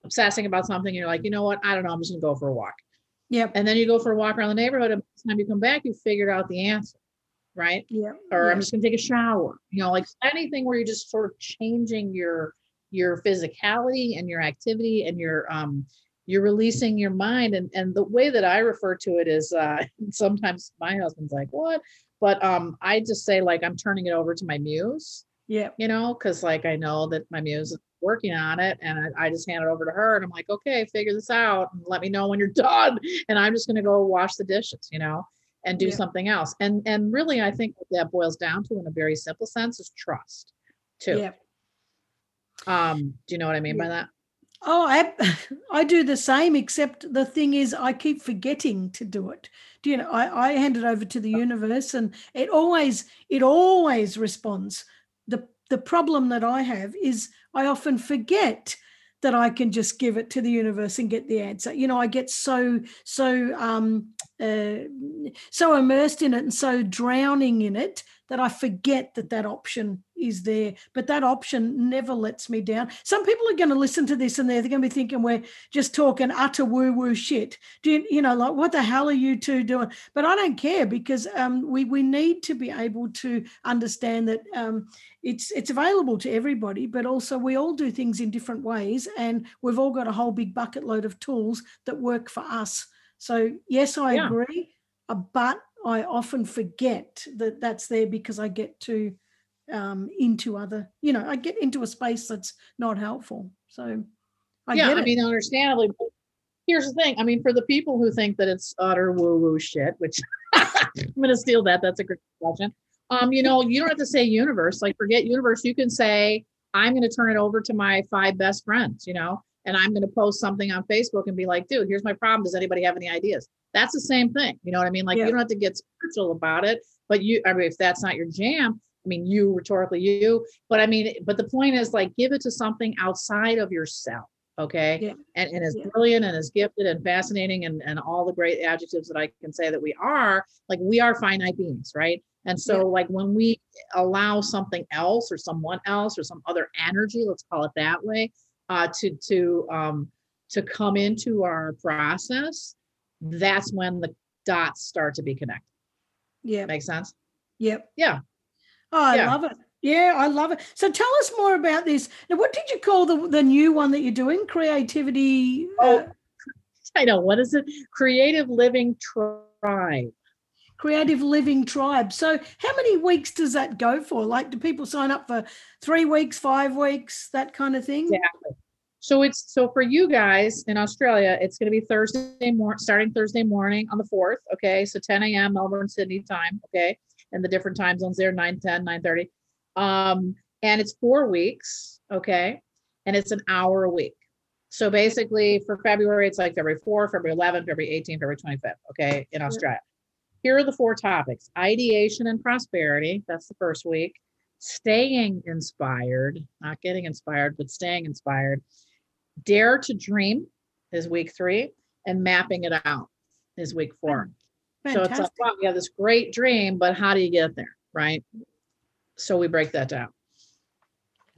B: obsessing about something, you're like, you know what, I don't know, I'm just gonna go for a walk
A: Yep.
B: And then you go for a walk around the neighborhood, and by the time you come back, you figured out the answer, right?
A: Yeah.
B: Or
A: yep.
B: I'm just gonna take a shower. You know, like anything where you're just sort of changing your your physicality and your activity and your um you're releasing your mind. And and the way that I refer to it is uh sometimes my husband's like, what? But um I just say like I'm turning it over to my muse.
A: Yeah.
B: You know, because like I know that my muse is working on it and I, I, just hand it over to her and I'm like, okay, figure this out and let me know when you're done. And I'm just gonna go wash the dishes, you know, and do yeah. something else. And and really I think what that boils down to in a very simple sense is trust too. Yeah. Um, do you know what I mean yeah. by that?
A: Oh, I, I do the same, except the thing is, I keep forgetting to do it. Do you know? I, I hand it over to the universe, and it always it always responds. The The problem that I have is I often forget that I can just give it to the universe and get the answer. You know, I get so so um, uh, so immersed in it and so drowning in it that I forget that that option is there. But that option never lets me down. Some people are going to listen to this and they're, going to be thinking we're just talking utter woo woo shit. Do you, you know, like what the hell are you two doing? But I don't care because um, we we need to be able to understand that um, it's it's available to everybody, but also we all do things in different ways, and we've all got a whole big bucket load of tools that work for us. So yes, I
B: Yeah.
A: agree, uh, but I often forget that that's there because I get too um, into other, you know, I get into a space that's not helpful. So I
B: yeah,
A: get
B: I mean, understandably. but Here's the thing. I mean, for the people who think that it's utter woo woo shit, which I'm going to steal that. That's a great question. Um, you know, you don't have to say universe. Like, forget universe. You can say, I'm going to turn it over to my five best friends. You know, and I'm going to post something on Facebook and be like, dude, here's my problem. Does anybody have any ideas? That's the same thing. You know what I mean? Like,
A: Yeah.
B: you don't have to get spiritual about it, but you. I mean, if that's not your jam, I mean, you rhetorically you. But I mean, but the point is, like, give it to something outside of yourself. Okay
A: Yeah.
B: and, and as
A: Yeah.
B: brilliant and as gifted and fascinating and, and all the great adjectives that I can say that we are, like we are finite beings, right? And so
A: Yeah.
B: like when we allow something else or someone else or some other energy, let's call it that way, uh, to to um, to come into our process, that's when the dots start to be connected.
A: yeah.
B: makes sense?
A: Yep.
B: Yeah.
A: Oh, I
B: Yeah.
A: love it. Yeah, I love it. So tell us more about this. Now, what did you call the the new one that you're doing? Creativity.
B: Oh.
A: uh,
B: I know. What is it? Creative Living Tribe.
A: Creative living tribe. So, how many weeks does that go for? Like, do people sign up for three weeks, five weeks, that kind of thing?
B: Exactly. So it's so for you guys in Australia, it's going to be Thursday morning, starting Thursday morning on the 4th. Okay. So 10 a.m. Melbourne, Sydney time. Okay. And the different time zones there 9, 10, 9 30. Um, and it's four weeks. Okay. And it's an hour a week. So basically for February, it's like February 4, February 11, February 18, February 25th. Okay. In Australia. Here are the four topics ideation and prosperity. That's the first week. Staying inspired, not getting inspired, but staying inspired. Dare to dream is week three, and mapping it out is week four. So it's like, wow, you have this great dream, but how do you get there? Right. So we break that down.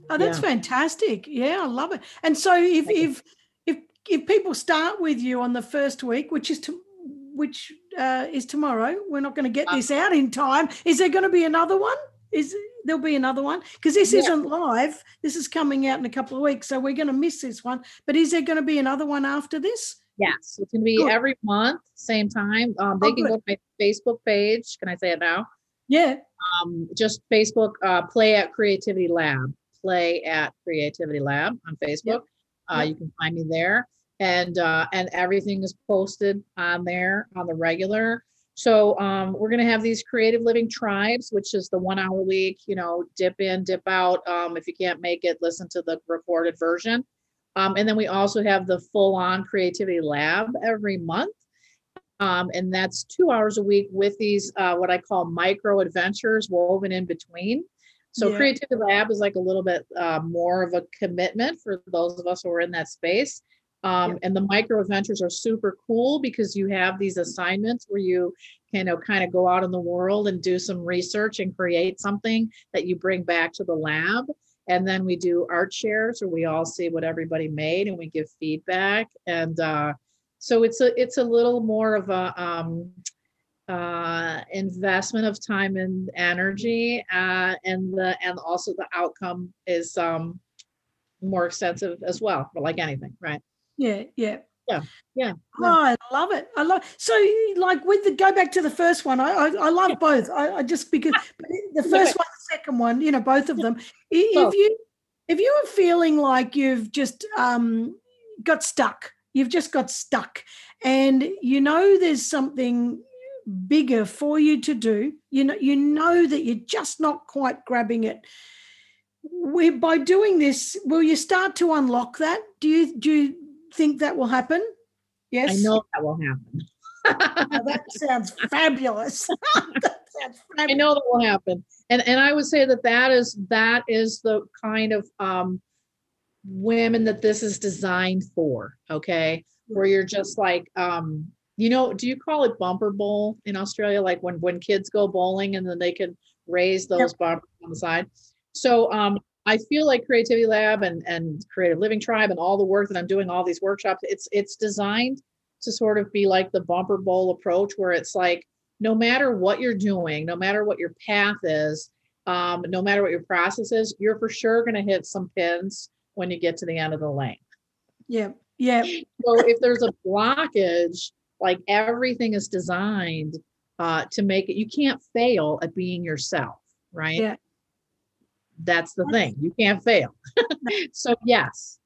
A: oh, that's
B: yeah.
A: fantastic. Yeah, I love it. And so, if if if if people start with you on the first week, which is to which uh, is tomorrow, we're not going to get
B: Uh,
A: this out in time. Is there going to be another one? Is there'll be another one because this
B: Yeah.
A: isn't live. This is coming out in a couple of weeks, so we're going to miss this one. But is there going to be another one after this?
B: Yes, it's going to be
A: Good.
B: every month, same time. Um, they
A: Oh,
B: can go to my Facebook page. Can I say it now?
A: Yeah.
B: um, just Facebook, uh, play at Creativity Lab, play at Creativity Lab on Facebook. Uh,
A: Yep.
B: You can find me there, and uh, and everything is posted on there on the regular. So um, we're gonna have these creative living tribes, which is the one hour week. You know, dip in, dip out. Um, if you can't make it, listen to the recorded version. Um, and then we also have the full on creativity lab every month. Um, and that's two hours a week with these, uh, what I call micro adventures woven in between. So
A: Yeah.
B: Creativity Lab is like a little bit uh, more of a commitment for those of us who are in that space. Um,
A: Yep.
B: And the micro adventures are super cool because you have these assignments where you can you know, kind of go out in the world and do some research and create something that you bring back to the lab. And then we do art shares where we all see what everybody made and we give feedback. And uh, so it's a it's a little more of a um, uh, investment of time and energy, uh, and the and also the outcome is um, more extensive as well. But like anything, right?
A: Yeah, yeah.
B: Yeah, yeah,
A: Oh, I love it. I love so like with the go back to the first one. I I, I love
B: Yeah.
A: both. I, I just because but the
B: Yeah.
A: first one, the second one, you know, both of them. If
B: Both.
A: you if you are feeling like you've just um got stuck, you've just got stuck, and you know there's something bigger for you to do. You know, you know that you're just not quite grabbing it. we by doing this, will you start to unlock that? Do you do you think that will happen? Yes.
B: I know that will happen.
A: Oh, that sounds fabulous. that sounds
B: I know that will happen. And and I would say that that is that is the kind of um women that this is designed for, okay? Where you're just like um you know, do you call it bumper bowl in Australia like when when kids go bowling and then they can raise
A: Yep.
B: those bumpers on the side? So um I feel like Creativity Lab and and Creative Living Tribe and all the work that I'm doing all these workshops it's it's designed to sort of be like the bumper bowl approach where it's like no matter what you're doing, no matter what your path is, um, no matter what your process is, you're for sure going to hit some pins when you get to the end of the lane.
A: Yeah. Yeah.
B: So if there's a blockage, like everything is designed uh, to make it, you can't fail at being yourself, right?
A: Yeah.
B: That's the thing. You can't fail. so yes.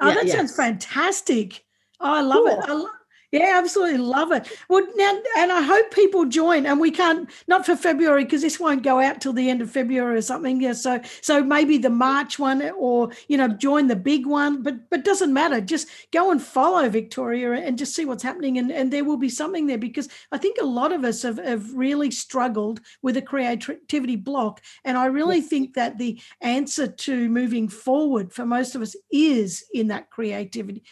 A: Oh,
B: Yeah,
A: that sounds
B: yes.
A: fantastic. Oh, I love it. I lo- yeah, absolutely love it. Well, now, and I hope people join. And we can't not for February because this won't go out till the end of February or something. Yeah, so so maybe the March one, or you know, join the big one. But but doesn't matter. Just go and follow Victoria and just see what's happening, and and there will be something there because I think a lot of us have have really struggled with a creativity block, and I really think that the answer to moving forward for most of us is in that creativity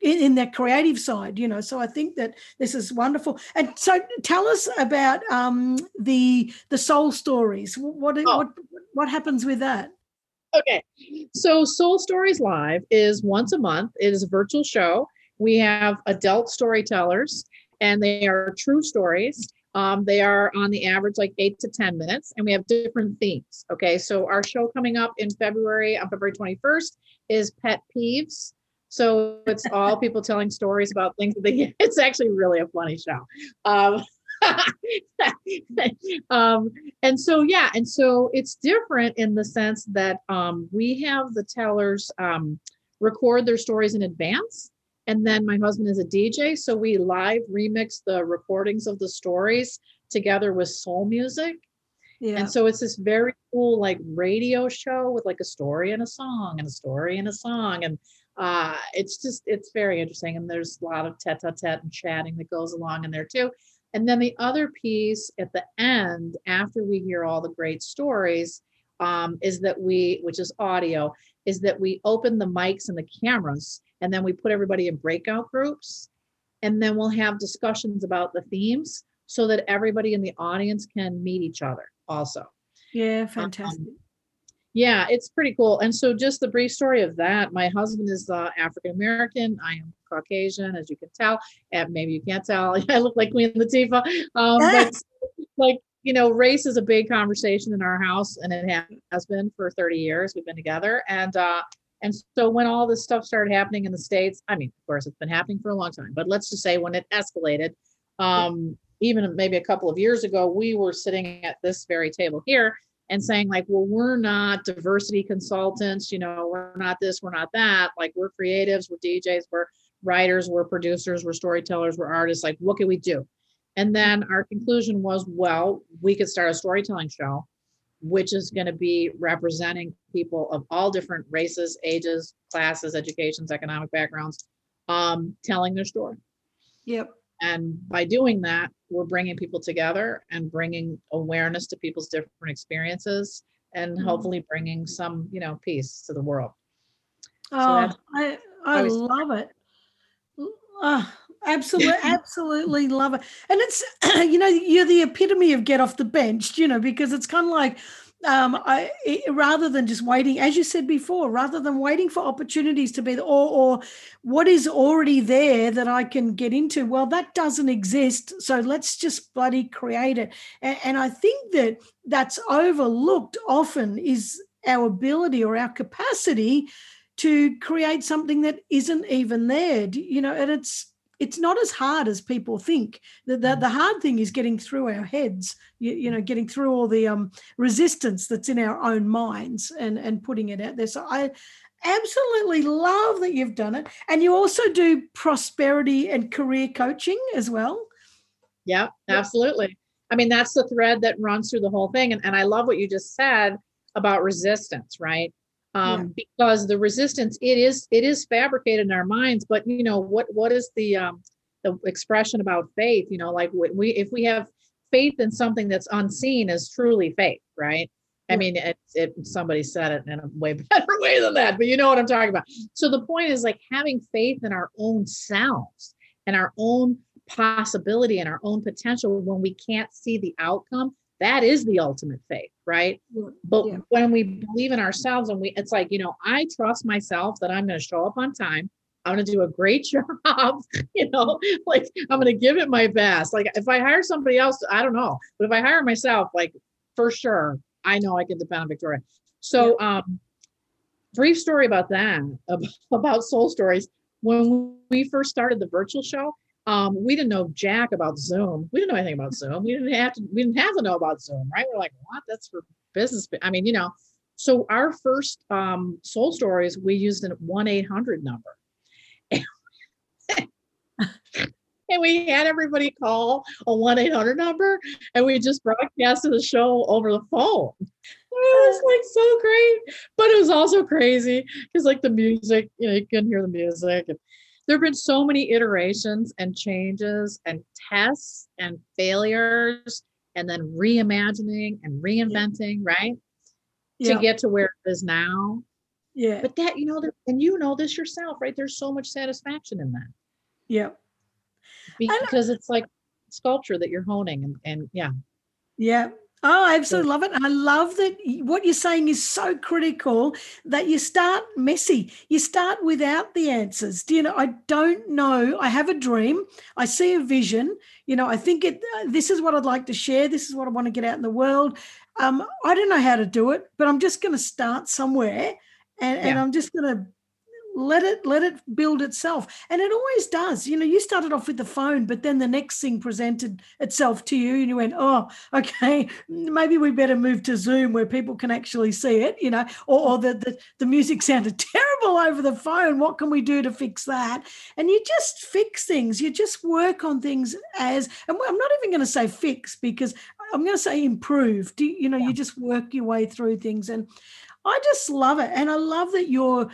A: in, in that creative side you know so i think that this is wonderful and so tell us about um the the soul stories what
B: Oh.
A: what what happens with that
B: Okay. So Soul Stories Live is once a month. It is a virtual show. We have adult storytellers, and they are true stories. Um, they are on the average like eight to 10 minutes, and we have different themes. Okay. So our show coming up in February, on February 21st, is Pet Peeves. So it's all people telling stories about things that they, it's actually really a funny show. Um, um, and so yeah and so it's different in the sense that um, we have the tellers um, record their stories in advance and then my husband is a dj so we live remix the recordings of the stories together with soul music.
A: Yeah.
B: and so it's this very cool like radio show with like a story and a song and a story and a song and uh, it's just it's very interesting and there's a lot of tete-a-tete and chatting that goes along in there too. And then the other piece at the end after we hear all the great stories um, is that we which is audio is that we open the mics and the cameras and then we put everybody in breakout groups. And then we'll have discussions about the themes so that everybody in the audience can meet each other also.
A: Yeah fantastic
B: yeah, it's pretty cool. And so, just the brief story of that my husband is uh, African American. I am Caucasian, as you can tell. And maybe you can't tell. I look like Queen Latifah. Um, but like, you know, race is a big conversation in our house, and it has been for 30 years. We've been together. And, uh, and so when all this stuff started happening in the States, I mean, of course, it's been happening for a long time, but let's just say when it escalated, um, even maybe a couple of years ago, we were sitting at this very table here and saying like well we're not diversity consultants you know we're not this we're not that. Like we're creatives we're djs we're writers we're producers we're storytellers we're artists. Like what can we do? And then our conclusion was well we could start a storytelling show which is going to be representing people of all different races ages classes educations economic backgrounds um, telling their story.
A: Yep
B: and by doing that, we're bringing people together and bringing awareness to people's different experiences and
A: Mhm.
B: hopefully bringing some, you know, peace to the world.
A: oh
B: that's
A: i i love it Ah, absolutely absolutely love it and it's you know you're the epitome of get off the bench you know because it's kind of like um, I, it, rather than just waiting, as you said before, rather than waiting for opportunities to be or, or what is already there that I can get into, well, that doesn't exist. So let's just bloody create it. And, and I think that that's overlooked often is our ability or our capacity to create something that isn't even there. You know, and it's it's not as hard as people think. The, the, the hard thing is getting through our heads, you, you know, getting through all the um, resistance that's in our own minds and, and putting it out there. So I absolutely love that you've done it. And you also do prosperity and career coaching as well.
B: Yeah, absolutely. I mean, that's the thread that runs through the whole thing. And, and I love what you just said. about resistance, right? Um, yeah. because the resistance it is it is fabricated in our minds, but you know what what is the um, the expression about faith? You know, like we if we have faith in something that's unseen is truly faith, right? I mean, it, it, somebody said it in a way better way than that, but you know what I'm talking about. So the point is like having faith in our own selves and our own possibility and our own potential when we can't see the outcome. That is the ultimate faith, right? Yeah. But yeah. when we believe in ourselves and we, it's like, you know, I trust myself that I'm going to show up on time. I'm going to do a great job. you know, like I'm going to give it my best. Like if I hire somebody else, I don't know. But if I hire myself, like for sure, I know I can depend on Victoria. So, yeah. um, brief story about that, about soul stories. When we first started the virtual show, um, we didn't know jack about Zoom. We didn't know anything about Zoom. We didn't have to. We didn't have to know about Zoom, right? We're like, what? That's for business. I mean, you know. So our first um, soul stories, we used a one eight hundred number. and we had everybody call a 1-800 number and we just broadcasted the show over the phone it was like so great but it was also crazy because like the music you know you couldn't hear the music and there have been so many iterations and changes and tests and failures and then reimagining and reinventing yeah. right yeah. to get to where it is now.
A: Yeah.
B: But that you know and you know this yourself right? There's so much satisfaction in that.
A: Yeah.
B: Because it's like sculpture that you're honing and, and yeah.
A: Yeah Oh, I absolutely love it. And I love that what you're saying is so critical that you start messy. You start without the answers. Do you know? I don't know. I have a dream. I see a vision. You know, I think it. Uh, this is what I'd like to share. This is what I want to get out in the world. Um, I don't know how to do it, but I'm just going to start somewhere, and, yeah. and I'm just going to let it let it build itself. And it always does. You know you started off with the phone but then the next thing presented itself to you and you went oh okay maybe we better move to zoom where people can actually see it you know or, or the, the the music sounded terrible over the phone. What can we do to fix that? And you just fix things. You just work on things as and i'm not even going to say fix because i'm going to say improve. You, you know yeah. you just work your way through things. And i just love it. And i love that you're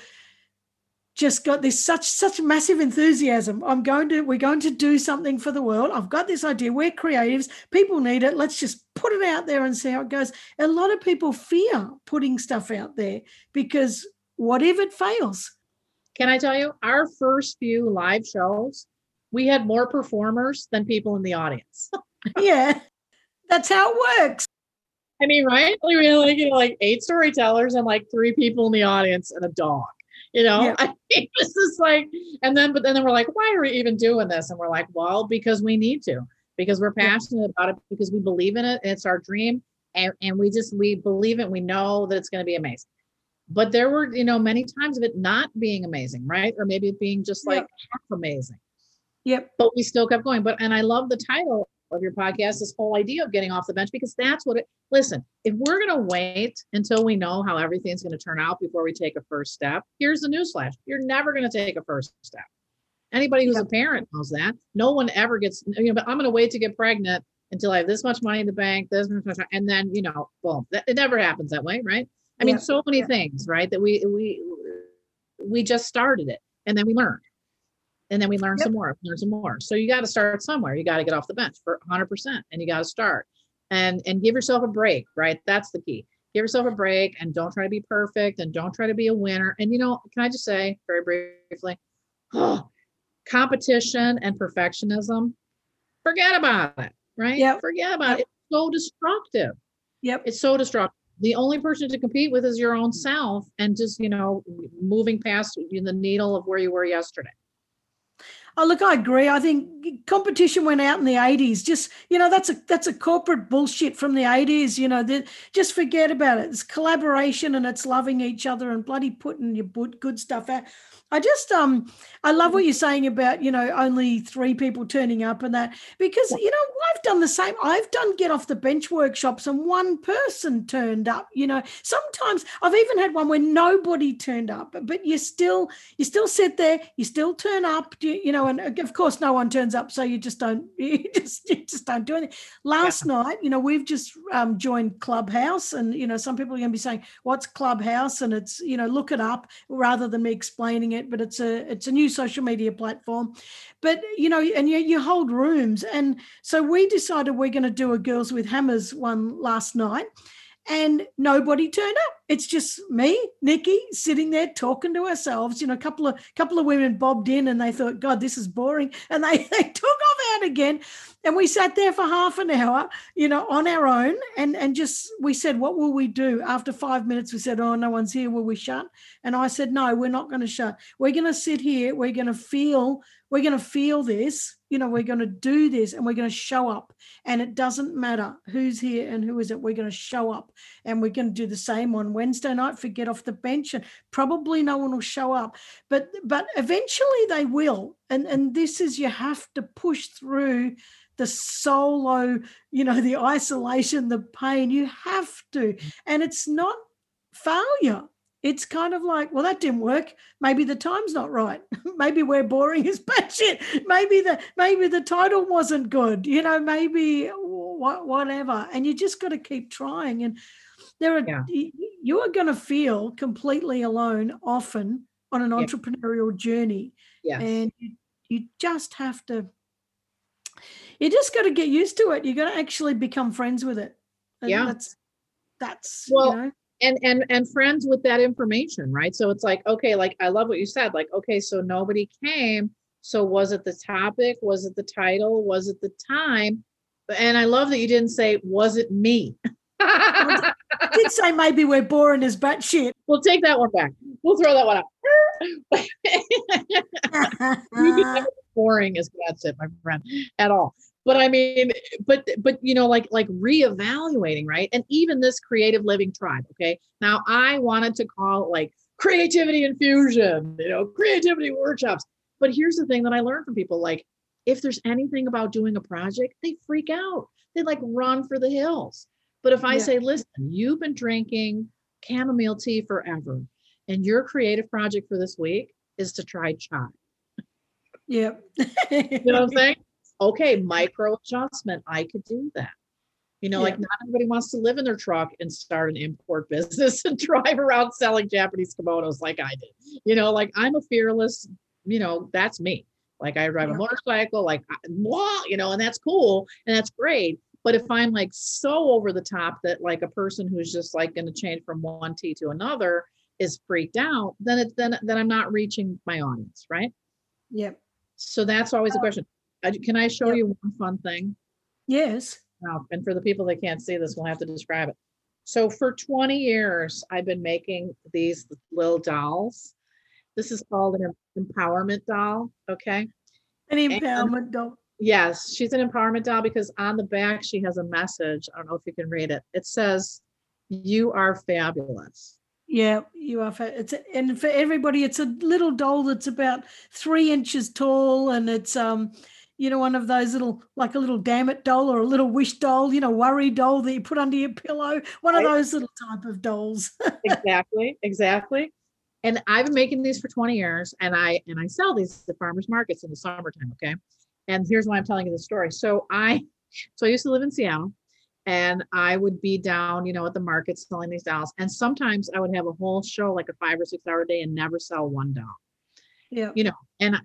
A: just got this such such massive enthusiasm. I'm going to we're going to do something for the world. I've got this idea. We're creatives. People need it. Let's just put it out there and see how it goes. A lot of people fear putting stuff out there because what if it fails?
B: Can i tell you our first few live shows we had more performers than people in the audience.
A: Yeah that's how it works.
B: I mean right? We had like you know like eight storytellers and like three people in the audience and a dog you know? Yeah. I mean, this is like and then but then we're like why are we even doing this? And we're like well because we need to because we're passionate yeah. about it because we believe in it it's our dream and, and we just we believe it we know that it's going to be amazing. But there were you know many times of it not being amazing right? Or maybe it being just like half amazing.
A: Yep.
B: But we still kept going. But and i love the title of your podcast this whole idea of getting off the bench because that's what it listen if we're going to wait until we know how everything's going to turn out before we take a first step here's the newsflash you're never going to take a first step. Anybody who's a parent knows that no one ever gets you know but i'm going to wait to get pregnant until i have this much money in the bank this much and then you know boom that, it never happens that way right? I mean so many yeah. things right that we we we just started it and then we learned and then we learn yep. some more learn some more. So you got to start somewhere. You got to get off the bench for 100% and you got to start. And and give yourself a break right? That's the key. Give yourself a break and don't try to be perfect and don't try to be a winner. And you know can i just say very briefly oh, competition and perfectionism forget about it right?
A: Yeah
B: forget about yep. it. It's so destructive.
A: Yep.
B: It's so destructive. The only person to compete with is your own self and just you know moving past the needle of where you were yesterday
A: Oh, look, I agree. I think competition went out in the eighties. Just you know, that's a that's a corporate bullshit from the eighties. You know, just forget about it. It's collaboration and it's loving each other and bloody putting your good stuff out. I just um I love what you're saying about you know only three people turning up and that because you know I've done the same. I've done get off the bench workshops and one person turned up. You know, sometimes I've even had one where nobody turned up, but you still you still sit there, you still turn up, you, you know, and of course no one turns up, so you just don't you just you just don't do anything. Last yeah. night, you know, we've just um, joined Clubhouse, and you know, some people are going to be saying, "What's Clubhouse?" and it's you know, look it up rather than me explaining it. But it's a it's a new social media platform, but you know, and you you hold rooms, and so we decided we're going to do a Girls with Hammers one last night and nobody turned up. It's just me, Nikki, sitting there talking to ourselves. You know, a couple of couple of women bobbed in and they thought, God, this is boring. And they, they took off out again. And we sat there for half an hour, you know, on our own and, and just we said, What will we do? After five minutes, we said, Oh, no one's here. Will we shut? And I said, No, we're not going to shut. We're going to sit here. We're going to feel, we're going to feel this you know, we're going to do this and we're going to show up. And it doesn't matter who's here and who isn't. We're going to show up and we're going to do the same on Wednesday night for Get Off the Bench. And probably no one will show up. But but eventually they will. And and this is you have to push through the solo, you know, the isolation, the pain. You have to. Mm. And it's not failure it's kind of like, well, that didn't work. Maybe the time's not right. maybe we're boring as shit. Maybe the maybe the title wasn't good. You know, maybe what whatever. And you just got to keep trying. And there are yeah. you are going to feel completely alone often on an yeah. entrepreneurial journey.
B: Yes.
A: And you, you just have to. You just got to get used to it. You got to actually become friends with it.
B: And yeah.
A: That's that's
B: well. You know, and and and friends with that information right so it's like okay like i love what you said like okay so nobody came so was it the topic was it the title was it the time and i love that you didn't say was it me
A: I did say maybe we're boring as shit.
B: We'll take that one back. We'll throw that one out. boring as shit, my friend, at all but i mean but but you know like like reevaluating right and even this creative living tribe okay now i wanted to call it like creativity infusion you know creativity workshops but here's the thing that i learned from people like if there's anything about doing a project they freak out they like run for the hills but if i yeah. say listen you've been drinking chamomile tea forever and your creative project for this week is to try chai
A: Yep.
B: you know what I'm saying? Okay, micro adjustment, I could do that. You know, yeah. like not everybody wants to live in their truck and start an import business and drive around selling Japanese kimonos like I did. You know, like I'm a fearless, you know, that's me. Like I drive yeah. a motorcycle, like, blah, you know, and that's cool and that's great. But if I'm like so over the top that like a person who's just like going to change from one tea to another is freaked out, then it's then then I'm not reaching my audience, right?
A: Yep.
B: So that's always a question. Can I show you one fun thing?
A: Yes.
B: Now, and for the people that can't see this, we'll have to describe it. So for 20 years, I've been making these little dolls. This is called an empowerment doll. Okay.
A: An empowerment and, doll.
B: Yes, she's an empowerment doll because on the back she has a message. I don't know if you can read it. It says, "You are fabulous."
A: Yeah, you are. Fa- it's a, and for everybody, it's a little doll that's about three inches tall, and it's um you know, one of those little, like a little damn it doll or a little wish doll, you know, worry doll that you put under your pillow, one right. of those little type of dolls.
B: exactly, exactly. And I've been making these for 20 years and I and I sell these at farmers markets in the summertime. Okay. And here's why I'm telling you the story. So I so I used to live in Seattle and I would be down, you know, at the market selling these dolls. And sometimes I would have a whole show, like a five or six hour day, and never sell one doll.
A: Yeah.
B: You know, and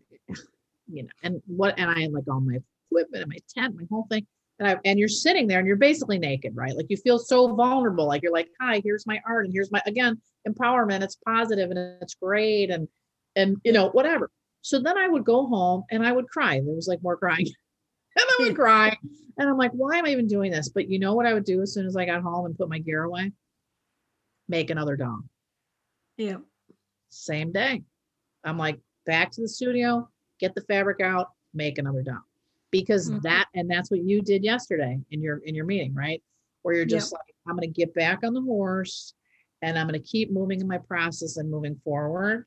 B: you know, and what, and I had like all my equipment and my tent, my whole thing. And I, and you're sitting there and you're basically naked, right? Like you feel so vulnerable. Like you're like, hi, here's my art. And here's my, again, empowerment. It's positive and it's great. And, and, you know, whatever. So then I would go home and I would cry. There was like more crying. and I would cry. And I'm like, why am I even doing this? But you know what I would do as soon as I got home and put my gear away? Make another doll.
A: Yeah.
B: Same day. I'm like, back to the studio, get the fabric out, make another dump. Because mm-hmm. that and that's what you did yesterday in your in your meeting, right? Where you're just yep. like, I'm gonna get back on the horse and I'm gonna keep moving in my process and moving forward.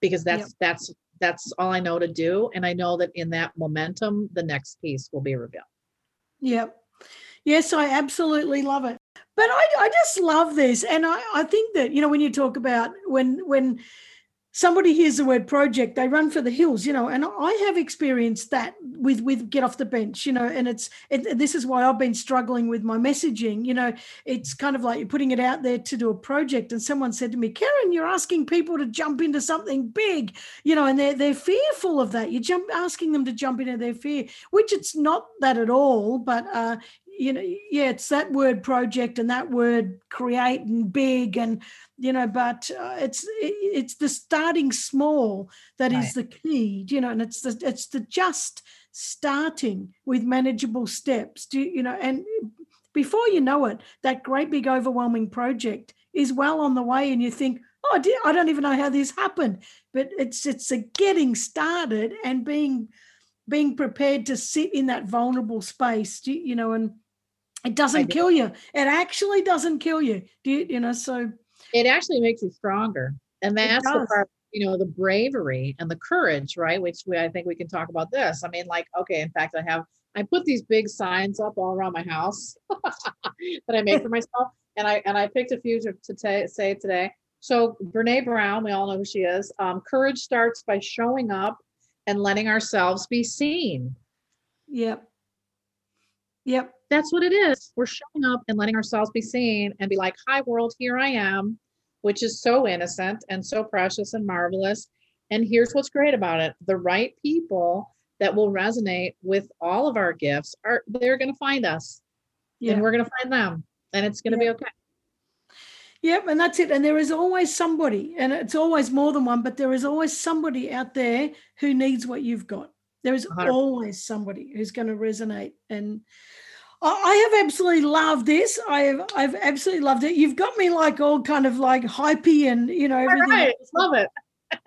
B: Because that's yep. that's that's all I know to do. And I know that in that momentum, the next piece will be revealed.
A: Yep. Yes, I absolutely love it. But I, I just love this. And I, I think that, you know, when you talk about when when somebody hears the word project they run for the hills you know and i have experienced that with with get off the bench you know and it's it, this is why i've been struggling with my messaging you know it's kind of like you're putting it out there to do a project and someone said to me karen you're asking people to jump into something big you know and they're they're fearful of that you jump asking them to jump into their fear which it's not that at all but uh you know yeah it's that word project and that word create and big and you know but uh, it's it's the starting small that right. is the key you know and it's the it's the just starting with manageable steps do you know and before you know it that great big overwhelming project is well on the way and you think oh I don't even know how this happened but it's it's a getting started and being being prepared to sit in that vulnerable space you know and it doesn't kill you. It actually doesn't kill you. Do you, you know, so
B: it actually makes you stronger. And that's the part, you know, the bravery and the courage, right? Which we, I think we can talk about this. I mean, like, okay, in fact, I have, I put these big signs up all around my house that I made for myself. And I, and I picked a few to, to t- say today. So Brene Brown, we all know who she is. Um, courage starts by showing up and letting ourselves be seen.
A: Yep. Yep
B: that's what it is. We're showing up and letting ourselves be seen and be like, hi, world, here I am, which is so innocent and so precious and marvelous. And here's what's great about it the right people that will resonate with all of our gifts are they're going to find us yeah. and we're going to find them and it's going to yeah. be okay
A: Yep, and that's it. And there is always somebody, and it's always more than one, but there is always somebody out there who needs what you've got. There is 100%. always somebody who's going to resonate. And I have absolutely loved this. I have I've absolutely loved it. You've got me like all kind of like hypey and you know everything.
B: Right. Love it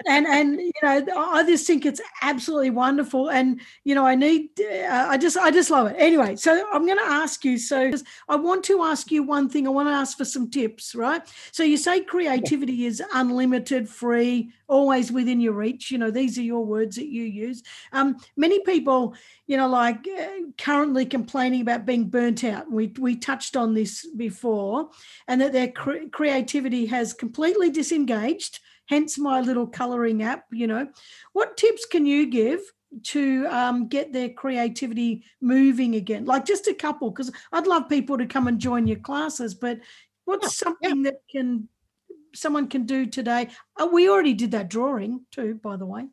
A: and and you know i just think it's absolutely wonderful. And you know i need uh, i just i just love it. Anyway so i'm going to ask you so i want to ask you one thing. I want to ask for some tips right? So you say creativity is unlimited free always within your reach. You know these are your words that you use. Um, many people you know like uh, currently complaining about being burnt out. We we touched on this before and that their cre- creativity has completely disengaged hence my little coloring app you know. What tips can you give to um, get their creativity moving again? Like just a couple because i'd love people to come and join your classes but what's yeah, something yeah. that can someone can do today? Oh, we already did that drawing too by the way.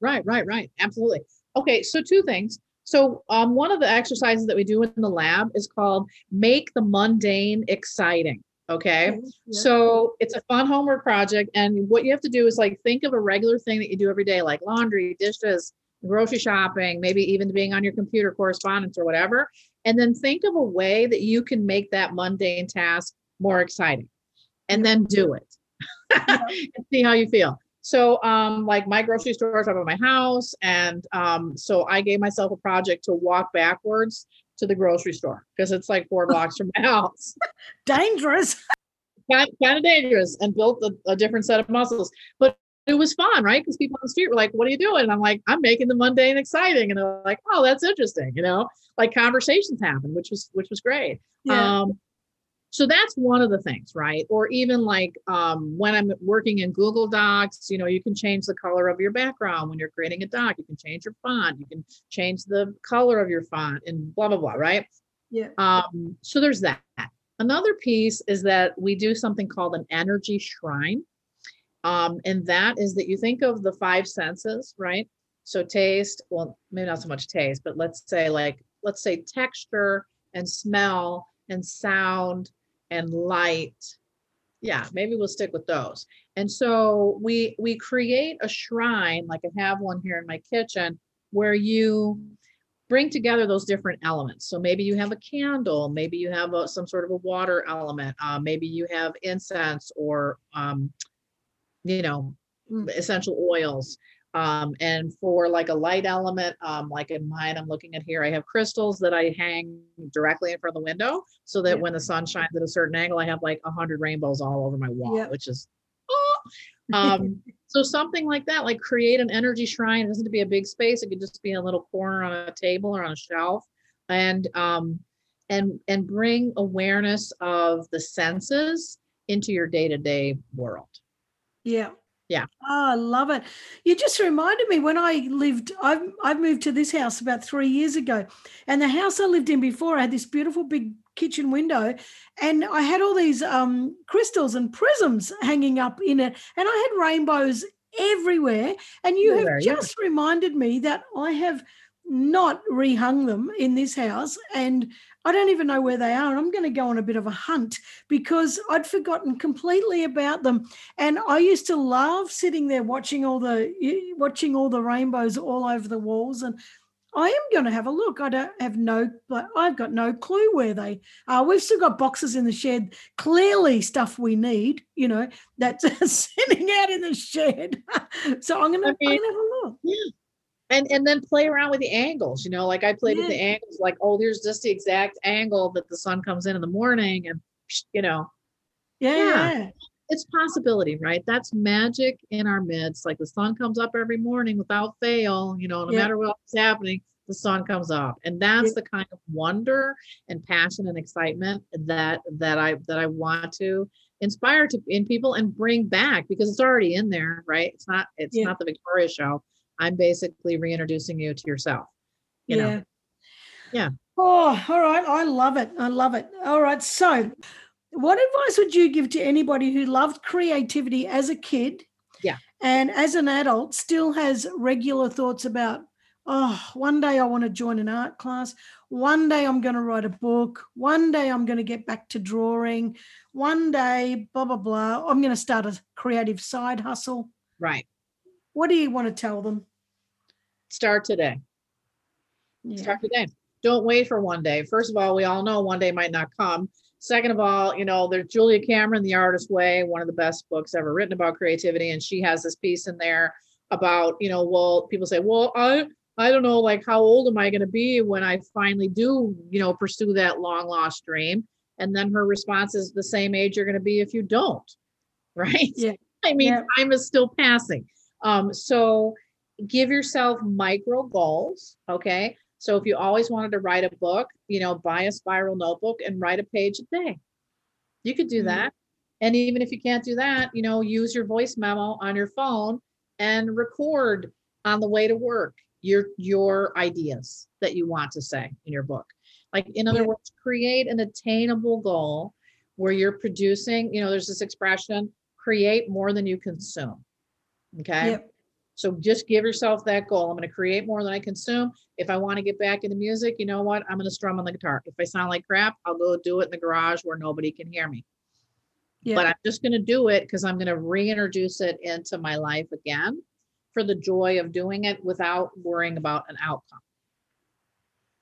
B: Right right right. Absolutely. Okay so two things. So um, one of the exercises that we do in the lab is called make the mundane exciting Okay. Yeah. So it's a fun homework project. And what you have to do is like think of a regular thing that you do every day, like laundry, dishes, grocery shopping, maybe even being on your computer correspondence or whatever. And then think of a way that you can make that mundane task more exciting and then do it and see how you feel. So, um, like my grocery store is up at my house. And um, so I gave myself a project to walk backwards to the grocery store because it's like four blocks from my house.
A: Dangerous.
B: kind, kind of dangerous and built a, a different set of muscles. But it was fun, right? Because people on the street were like, What are you doing? And I'm like, I'm making the mundane exciting. And they're like, Oh, that's interesting. You know, like conversations happen, which was which was great. Yeah. Um, so that's one of the things right? Or even like um, when i'm working in google docs you know you can change the color of your background. When you're creating a doc you can change your font. You can change the color of your font and blah blah blah right?
A: Yeah.
B: Um, so there's that. Another piece is that we do something called an energy shrine. Um, and that is that you think of the five senses right? So taste well maybe not so much taste but let's say like let's say texture and smell and sound and light. Yeah maybe we'll stick with those. And so we we create a shrine like i have one here in my kitchen where you bring together those different elements. So maybe you have a candle maybe you have a, some sort of a water element uh, maybe you have incense or um, you know essential oils um, and for like a light element, um, like in mine, I'm looking at here, I have crystals that I hang directly in front of the window so that yeah. when the sun shines at a certain angle, I have like a hundred rainbows all over my wall, yeah. which is, oh. um, So something like that, like create an energy shrine. It doesn't have to be a big space. It could just be a little corner on a table or on a shelf. And um and and bring awareness of the senses into your day-to-day world.
A: Yeah.
B: Yeah.
A: Oh, I love it. You just reminded me when I lived, I've, I've moved to this house about three years ago. And the house I lived in before, I had this beautiful big kitchen window and I had all these um, crystals and prisms hanging up in it. And I had rainbows everywhere. And you
B: Everywhere,
A: have
B: yeah.
A: just reminded me that I have not rehung them in this house and I don't even know where they are. And I'm going to go on a bit of a hunt because I'd forgotten completely about them. And I used to love sitting there watching all the watching all the rainbows all over the walls. And I am going to have a look. I don't have no, but I've got no clue where they are. We've still got boxes in the shed, clearly stuff we need, you know, that's sitting out in the shed. so I'm going to,
B: I mean-
A: have a look.
B: And and then play around with the angles you know like i played with the angles like oh there's just the exact angle that the sun comes in in the morning and you know
A: Yeah.
B: Yeah. it's possibility right that's magic in our midst like the sun comes up every morning without fail you know no
A: Yeah.
B: matter what's happening the sun comes up and that's
A: Yeah.
B: the kind of wonder and passion and excitement that that i that i want to inspire to in people and bring back because it's already in there right it's not it's
A: Yeah.
B: not the victoria show i'm basically reintroducing you to yourself you know
A: yeah.
B: Yeah.
A: Oh, all right. I love it. I love it. All right. So, what advice would you give to anybody who loved creativity as a kid?
B: Yeah.
A: And as an adult still has regular thoughts about, oh, one day I want to join an art class. One day I'm going to write a book. One day I'm going to get back to drawing. One day, blah, blah, blah. I'm going to start a creative side hustle.
B: right
A: What do you want to tell them?
B: start today
A: Yeah.
B: start today don't wait for one day first of all we all know one day might not come second of all you know there's julia cameron the artist way one of the best books ever written about creativity and she has this piece in there about you know well people say well i i don't know like how old am i going to be when i finally do you know pursue that long lost dream and then her response is the same age you're going to be if you don't right
A: Yeah.
B: i mean
A: Yeah.
B: time is still passing um so give yourself micro goals okay? So if you always wanted to write a book you know buy a spiral notebook and write a page a day. You could do
A: Mhm.
B: that. And even if you can't do that you know use your voice memo on your phone and record on the way to work your your ideas that you want to say in your book. Like in other
A: Yeah.
B: words create an attainable goal where you're producing you know there's this expression create more than you consume okay
A: Yep.
B: so just give yourself that goal. I'm going to create more than I consume. If I want to get back into music, you know what? I'm going to strum on the guitar. If I sound like crap, I'll go do it in the garage where nobody can hear me.
A: Yeah.
B: But I'm just going to do it because I'm going to reintroduce it into my life again for the joy of doing it without worrying about an outcome.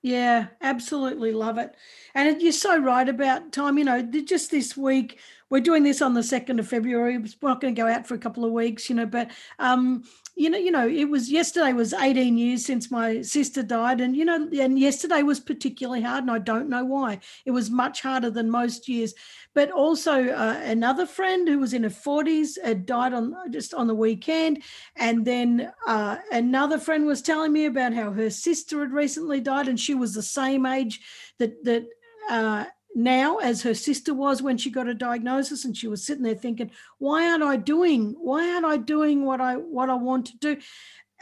A: Yeah, absolutely love it. And you're so right about time. You know, just this week, we're doing this on the 2nd of February. It's not going to go out for a couple of weeks, you know, but um, you know, you know, it was yesterday was 18 years since my sister died. And, you know, and yesterday was particularly hard, and I don't know why. It was much harder than most years. But also uh, another friend who was in her 40s had died on just on the weekend. And then uh, another friend was telling me about how her sister had recently died, and she was the same age that that uh, now as her sister was when she got a diagnosis, and she was sitting there thinking, "Why aren't I doing? Why aren't I doing what I what I want to do?"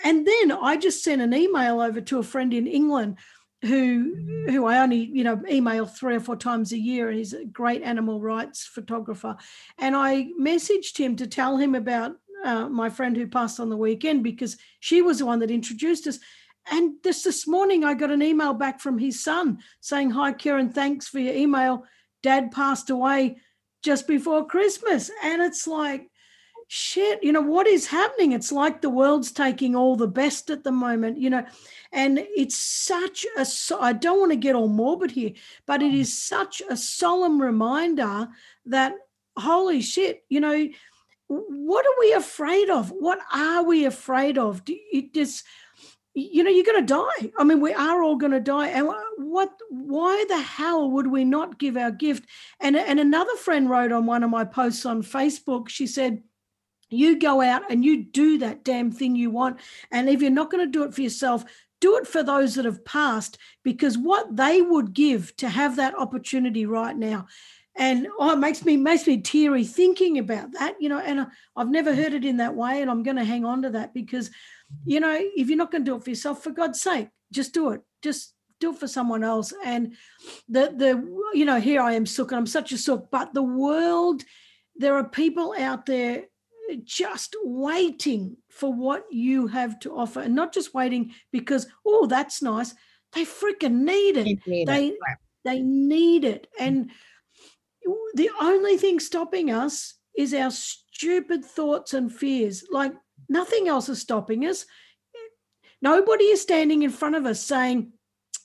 A: And then I just sent an email over to a friend in England who who I only you know email three or four times a year. and He's a great animal rights photographer, and I messaged him to tell him about uh, my friend who passed on the weekend because she was the one that introduced us. And just this morning, I got an email back from his son saying, "Hi, Karen, thanks for your email. Dad passed away just before Christmas," and it's like. Shit, you know what is happening? It's like the world's taking all the best at the moment, you know, and it's such a. I don't want to get all morbid here, but it is such a solemn reminder that holy shit, you know, what are we afraid of? What are we afraid of? Do it just you know you're going to die. I mean we are all going to die. And what why the hell would we not give our gift? And and another friend wrote on one of my posts on facebook she said you go out and you do that damn thing you want. And if you're not going to do it for yourself, do it for those that have passed because what they would give to have that opportunity right now and oh, it makes me makes me teary thinking about that you know and i've never mm. heard it in that way and i'm going to hang on to that because you know if you're not going to do it for yourself for god's sake just do it. Just do it for someone else. And the the you know here i am sook and i'm such a sook but the world there are people out there just waiting for what you have to offer and not just waiting because oh that's nice. They freaking need it.
B: Need
A: they
B: it.
A: They need it. And the only thing stopping us is our stupid thoughts and fears. Like nothing else is stopping us. Nobody is standing in front of us saying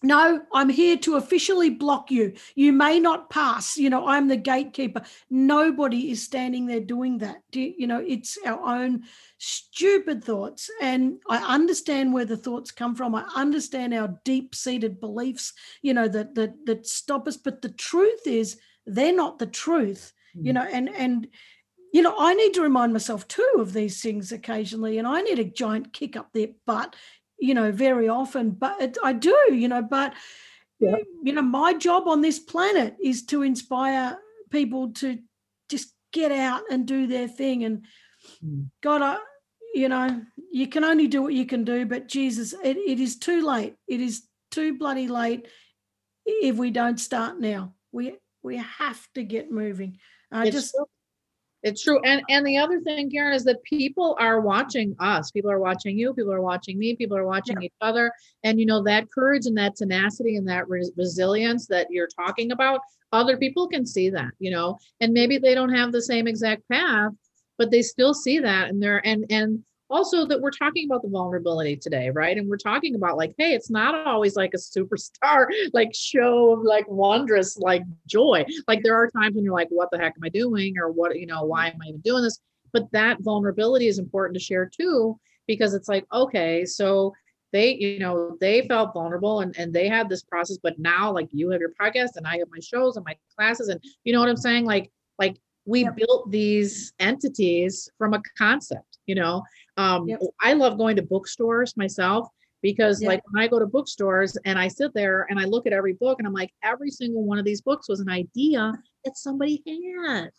A: no i'm here to officially block you. You may not pass. You know i'm the gatekeeper. Nobody is standing there doing that. Do you, you know it's our own stupid thoughts. And i understand where the thoughts come from. I understand our deep seated beliefs you know that that that stop us. But the truth is they're not the truth you
B: Mm.
A: know and and you know i need to remind myself too of these things occasionally and i need a giant kick up their butt you know very often but it, i do you know but
B: Yeah.
A: you know my job on this planet is to inspire people to just get out and do their thing and
B: Mm.
A: god i you know you can only do what you can do but jesus it, it is too late it is too bloody late if we don't start now we we have to get moving i
B: It's
A: just
B: true. It's true. And and the other thing, Karen, is that people are watching us. People are watching you. People are watching me. People are watching each other. And you know that courage and that tenacity and that res- resilience that you're talking about. Other people can see that, you know, and maybe they don't have the same exact path, but they still see that. And they're and and also that we're talking about the vulnerability today, right? And we're talking about like, hey, it's not always like a superstar like show of like wondrous like joy. Like there are times when you're like, what the heck am I doing? Or what, you know, why am I even doing this? But that vulnerability is important to share too, because it's like, okay, so they, you know, they felt vulnerable and, and they had this process, but now like you have your podcast and I have my shows and my classes and you know what I'm saying? Like, like we
A: Yep.
B: built these entities from a concept, you know. Um,
A: Yep.
B: I love going to bookstores myself because
A: Yeah.
B: like when I go to bookstores and I sit there and I look at every book and I'm like, every single one of these books was an idea that somebody had.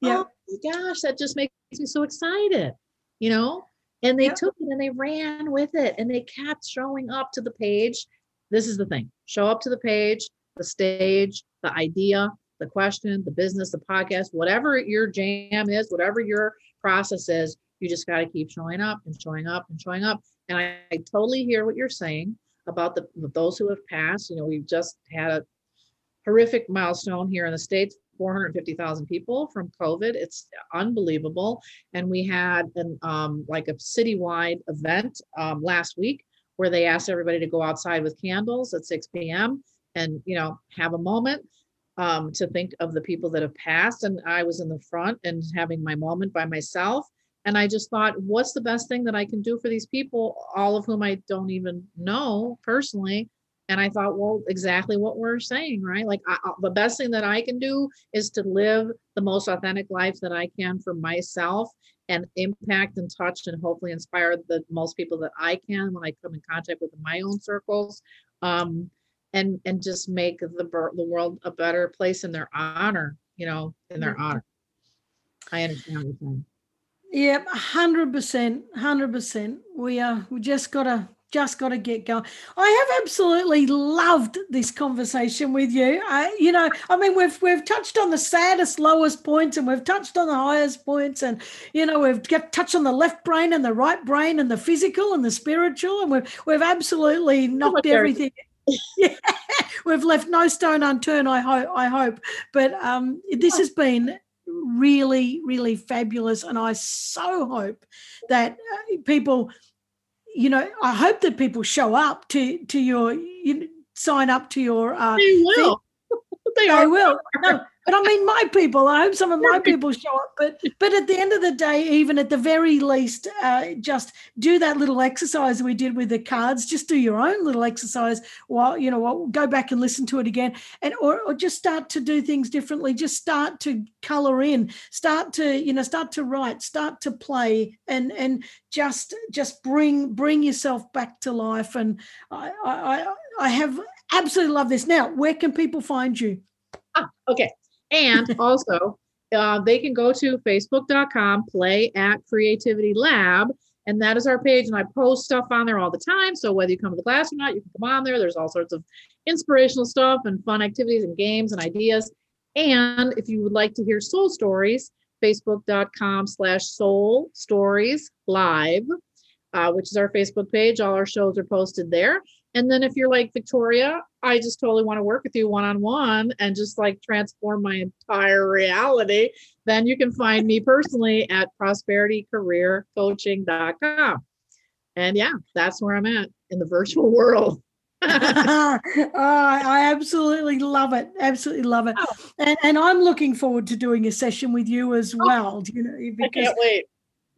A: Yeah.
B: Oh my gosh, that just makes me so excited, you know? And they
A: Yeah.
B: took it and they ran with it and they kept showing up to the page. This is the thing show up to the page, the stage, the idea, the question, the business, the podcast, whatever your jam is, whatever your process is, you just got to keep showing up and showing up and showing up. And I, I totally hear what you're saying about the those who have passed. You know, we've just had a horrific milestone here in the states 450,000 people from covid it's unbelievable and we had an um like a citywide event um last week where they asked everybody to go outside with candles at 6 p.m and you know have a moment um to think of the people that have passed and i was in the front and having my moment by myself and i just thought what's the best thing that i can do for these people all of whom i don't even know personally and I thought, well, exactly what we're saying, right? Like I, the best thing that I can do is to live the most authentic life that I can for myself and impact and touch and hopefully inspire the most people that I can when I come in contact with my own circles. Um, and and just make the the world a better place in their honor, you know, in their honor. I understand what you're saying.
A: Yep, hundred percent, hundred percent. We uh, we just gotta just gotta get going. I have absolutely loved this conversation with you. I, you know, I mean, we've we've touched on the saddest, lowest points, and we've touched on the highest points, and you know, we've get, touched on the left brain and the right brain, and the physical and the spiritual, and we've we've absolutely knocked everything. yeah, we've left no stone unturned. I hope. I hope. But um, this has been really, really fabulous. And I so hope that uh, people, you know, I hope that people show up to to your, you know, sign up to your. Uh,
B: They will. they
A: they will. No, but I mean, my people. I hope some of my people show up. But but at the end of the day, even at the very least, uh, just do that little exercise we did with the cards. Just do your own little exercise while you know. Go back and listen to it again, and or, or just start to do things differently. Just start to color in. Start to you know start to write. Start to play, and and just just bring bring yourself back to life. And I I I have absolutely love this. Now, where can people find you?
B: Ah, okay. And also, uh, they can go to facebook.com, play at creativity lab. And that is our page. And I post stuff on there all the time. So whether you come to the class or not, you can come on there. There's all sorts of inspirational stuff and fun activities and games and ideas. And if you would like to hear soul stories, facebook.com slash soul stories live, uh, which is our Facebook page. All our shows are posted there. And then if you're like Victoria, I just totally want to work with you one on one and just like transform my entire reality, then you can find me personally at prosperitycareercoaching.com. And yeah, that's where I'm at in the virtual world.
A: oh, I absolutely love it. Absolutely love it. Oh. And, and I'm looking forward to doing a session with you as oh. well. You know,
B: because I can't wait.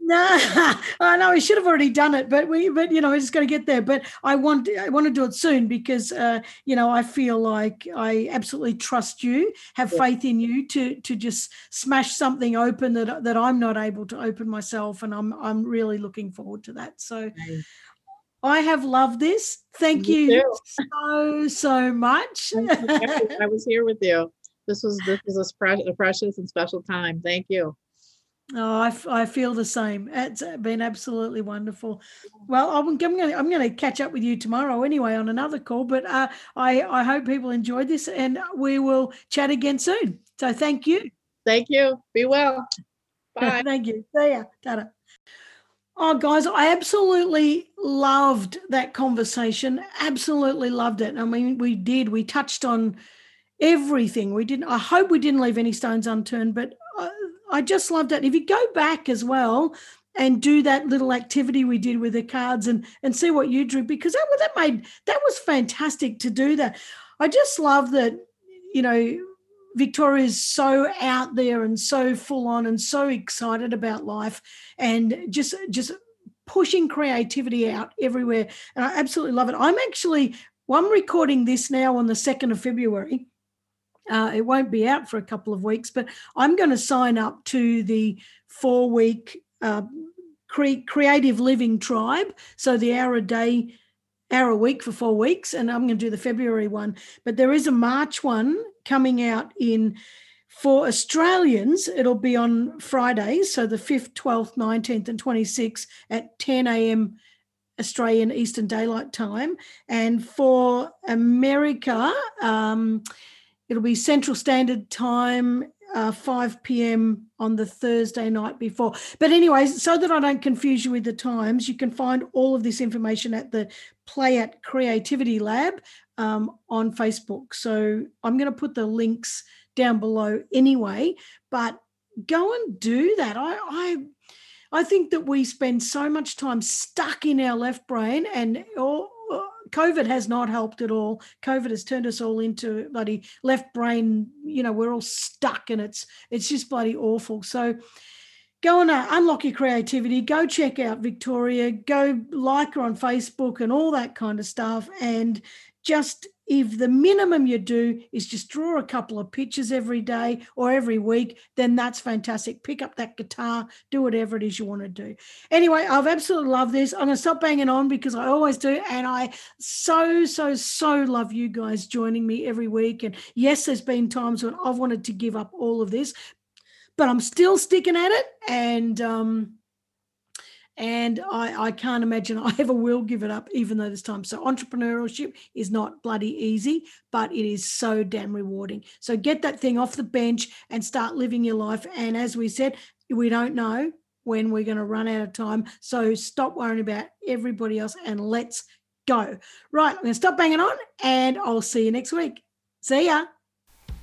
A: No, I know we should have already done it, but we, but you know, we're just going to get there. But I want, I want to do it soon because, uh, you know, I feel like I absolutely trust you, have yeah. faith in you to to just smash something open that that I'm not able to open myself, and I'm I'm really looking forward to that. So. I have loved this. Thank Me you too. so so much.
B: I was here with you. This was this was a precious and special time. Thank you.
A: Oh, I, I feel the same. It's been absolutely wonderful. Well, I'm going to I'm going to catch up with you tomorrow anyway on another call. But uh, I I hope people enjoyed this, and we will chat again soon. So thank you.
B: Thank you. Be well. Bye.
A: thank you. See ya. ta Oh, guys, I absolutely loved that conversation. Absolutely loved it. I mean, we did. We touched on everything. We didn't. I hope we didn't leave any stones unturned, but I just loved it. If you go back as well and do that little activity we did with the cards and and see what you drew, because that that made that was fantastic to do that. I just love that, you know, Victoria is so out there and so full on and so excited about life and just just pushing creativity out everywhere. And I absolutely love it. I'm actually well, I'm recording this now on the 2nd of February. Uh, it won't be out for a couple of weeks, but I'm going to sign up to the four week uh, cre- creative living tribe. So the hour a day, hour a week for four weeks. And I'm going to do the February one. But there is a March one coming out in. For Australians, it'll be on Fridays, so the 5th, 12th, 19th, and 26th at 10 a.m. Australian Eastern Daylight Time. And for America, um, It'll be Central Standard Time, uh, 5 p.m. on the Thursday night before. But, anyways, so that I don't confuse you with the times, you can find all of this information at the Play at Creativity Lab um, on Facebook. So, I'm going to put the links down below anyway, but go and do that. I, I I think that we spend so much time stuck in our left brain and all, COVID has not helped at all. COVID has turned us all into bloody left brain. You know, we're all stuck, and it's it's just bloody awful. So go and uh, unlock your creativity. Go check out Victoria. Go like her on Facebook and all that kind of stuff, and just if the minimum you do is just draw a couple of pictures every day or every week, then that's fantastic. Pick up that guitar, do whatever it is you want to do. Anyway, I've absolutely loved this. I'm going to stop banging on because I always do. And I so, so, so love you guys joining me every week. And yes, there's been times when I've wanted to give up all of this, but I'm still sticking at it. And, um, and I, I can't imagine I ever will give it up, even though this time. So, entrepreneurship is not bloody easy, but it is so damn rewarding. So, get that thing off the bench and start living your life. And as we said, we don't know when we're going to run out of time. So, stop worrying about everybody else and let's go. Right, I'm going to stop banging on and I'll see you next week. See ya.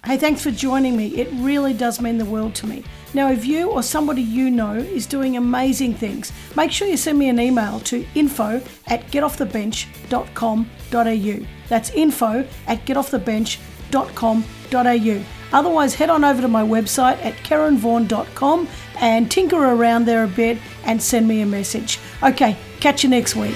A: Hey, thanks for joining me. It really does mean the world to me. Now, if you or somebody you know is doing amazing things, make sure you send me an email to info at getoffthebench.com.au. That's info at getoffthebench.com.au. Otherwise, head on over to my website at karenvaughan.com and tinker around there a bit and send me a message. Okay, catch you next week.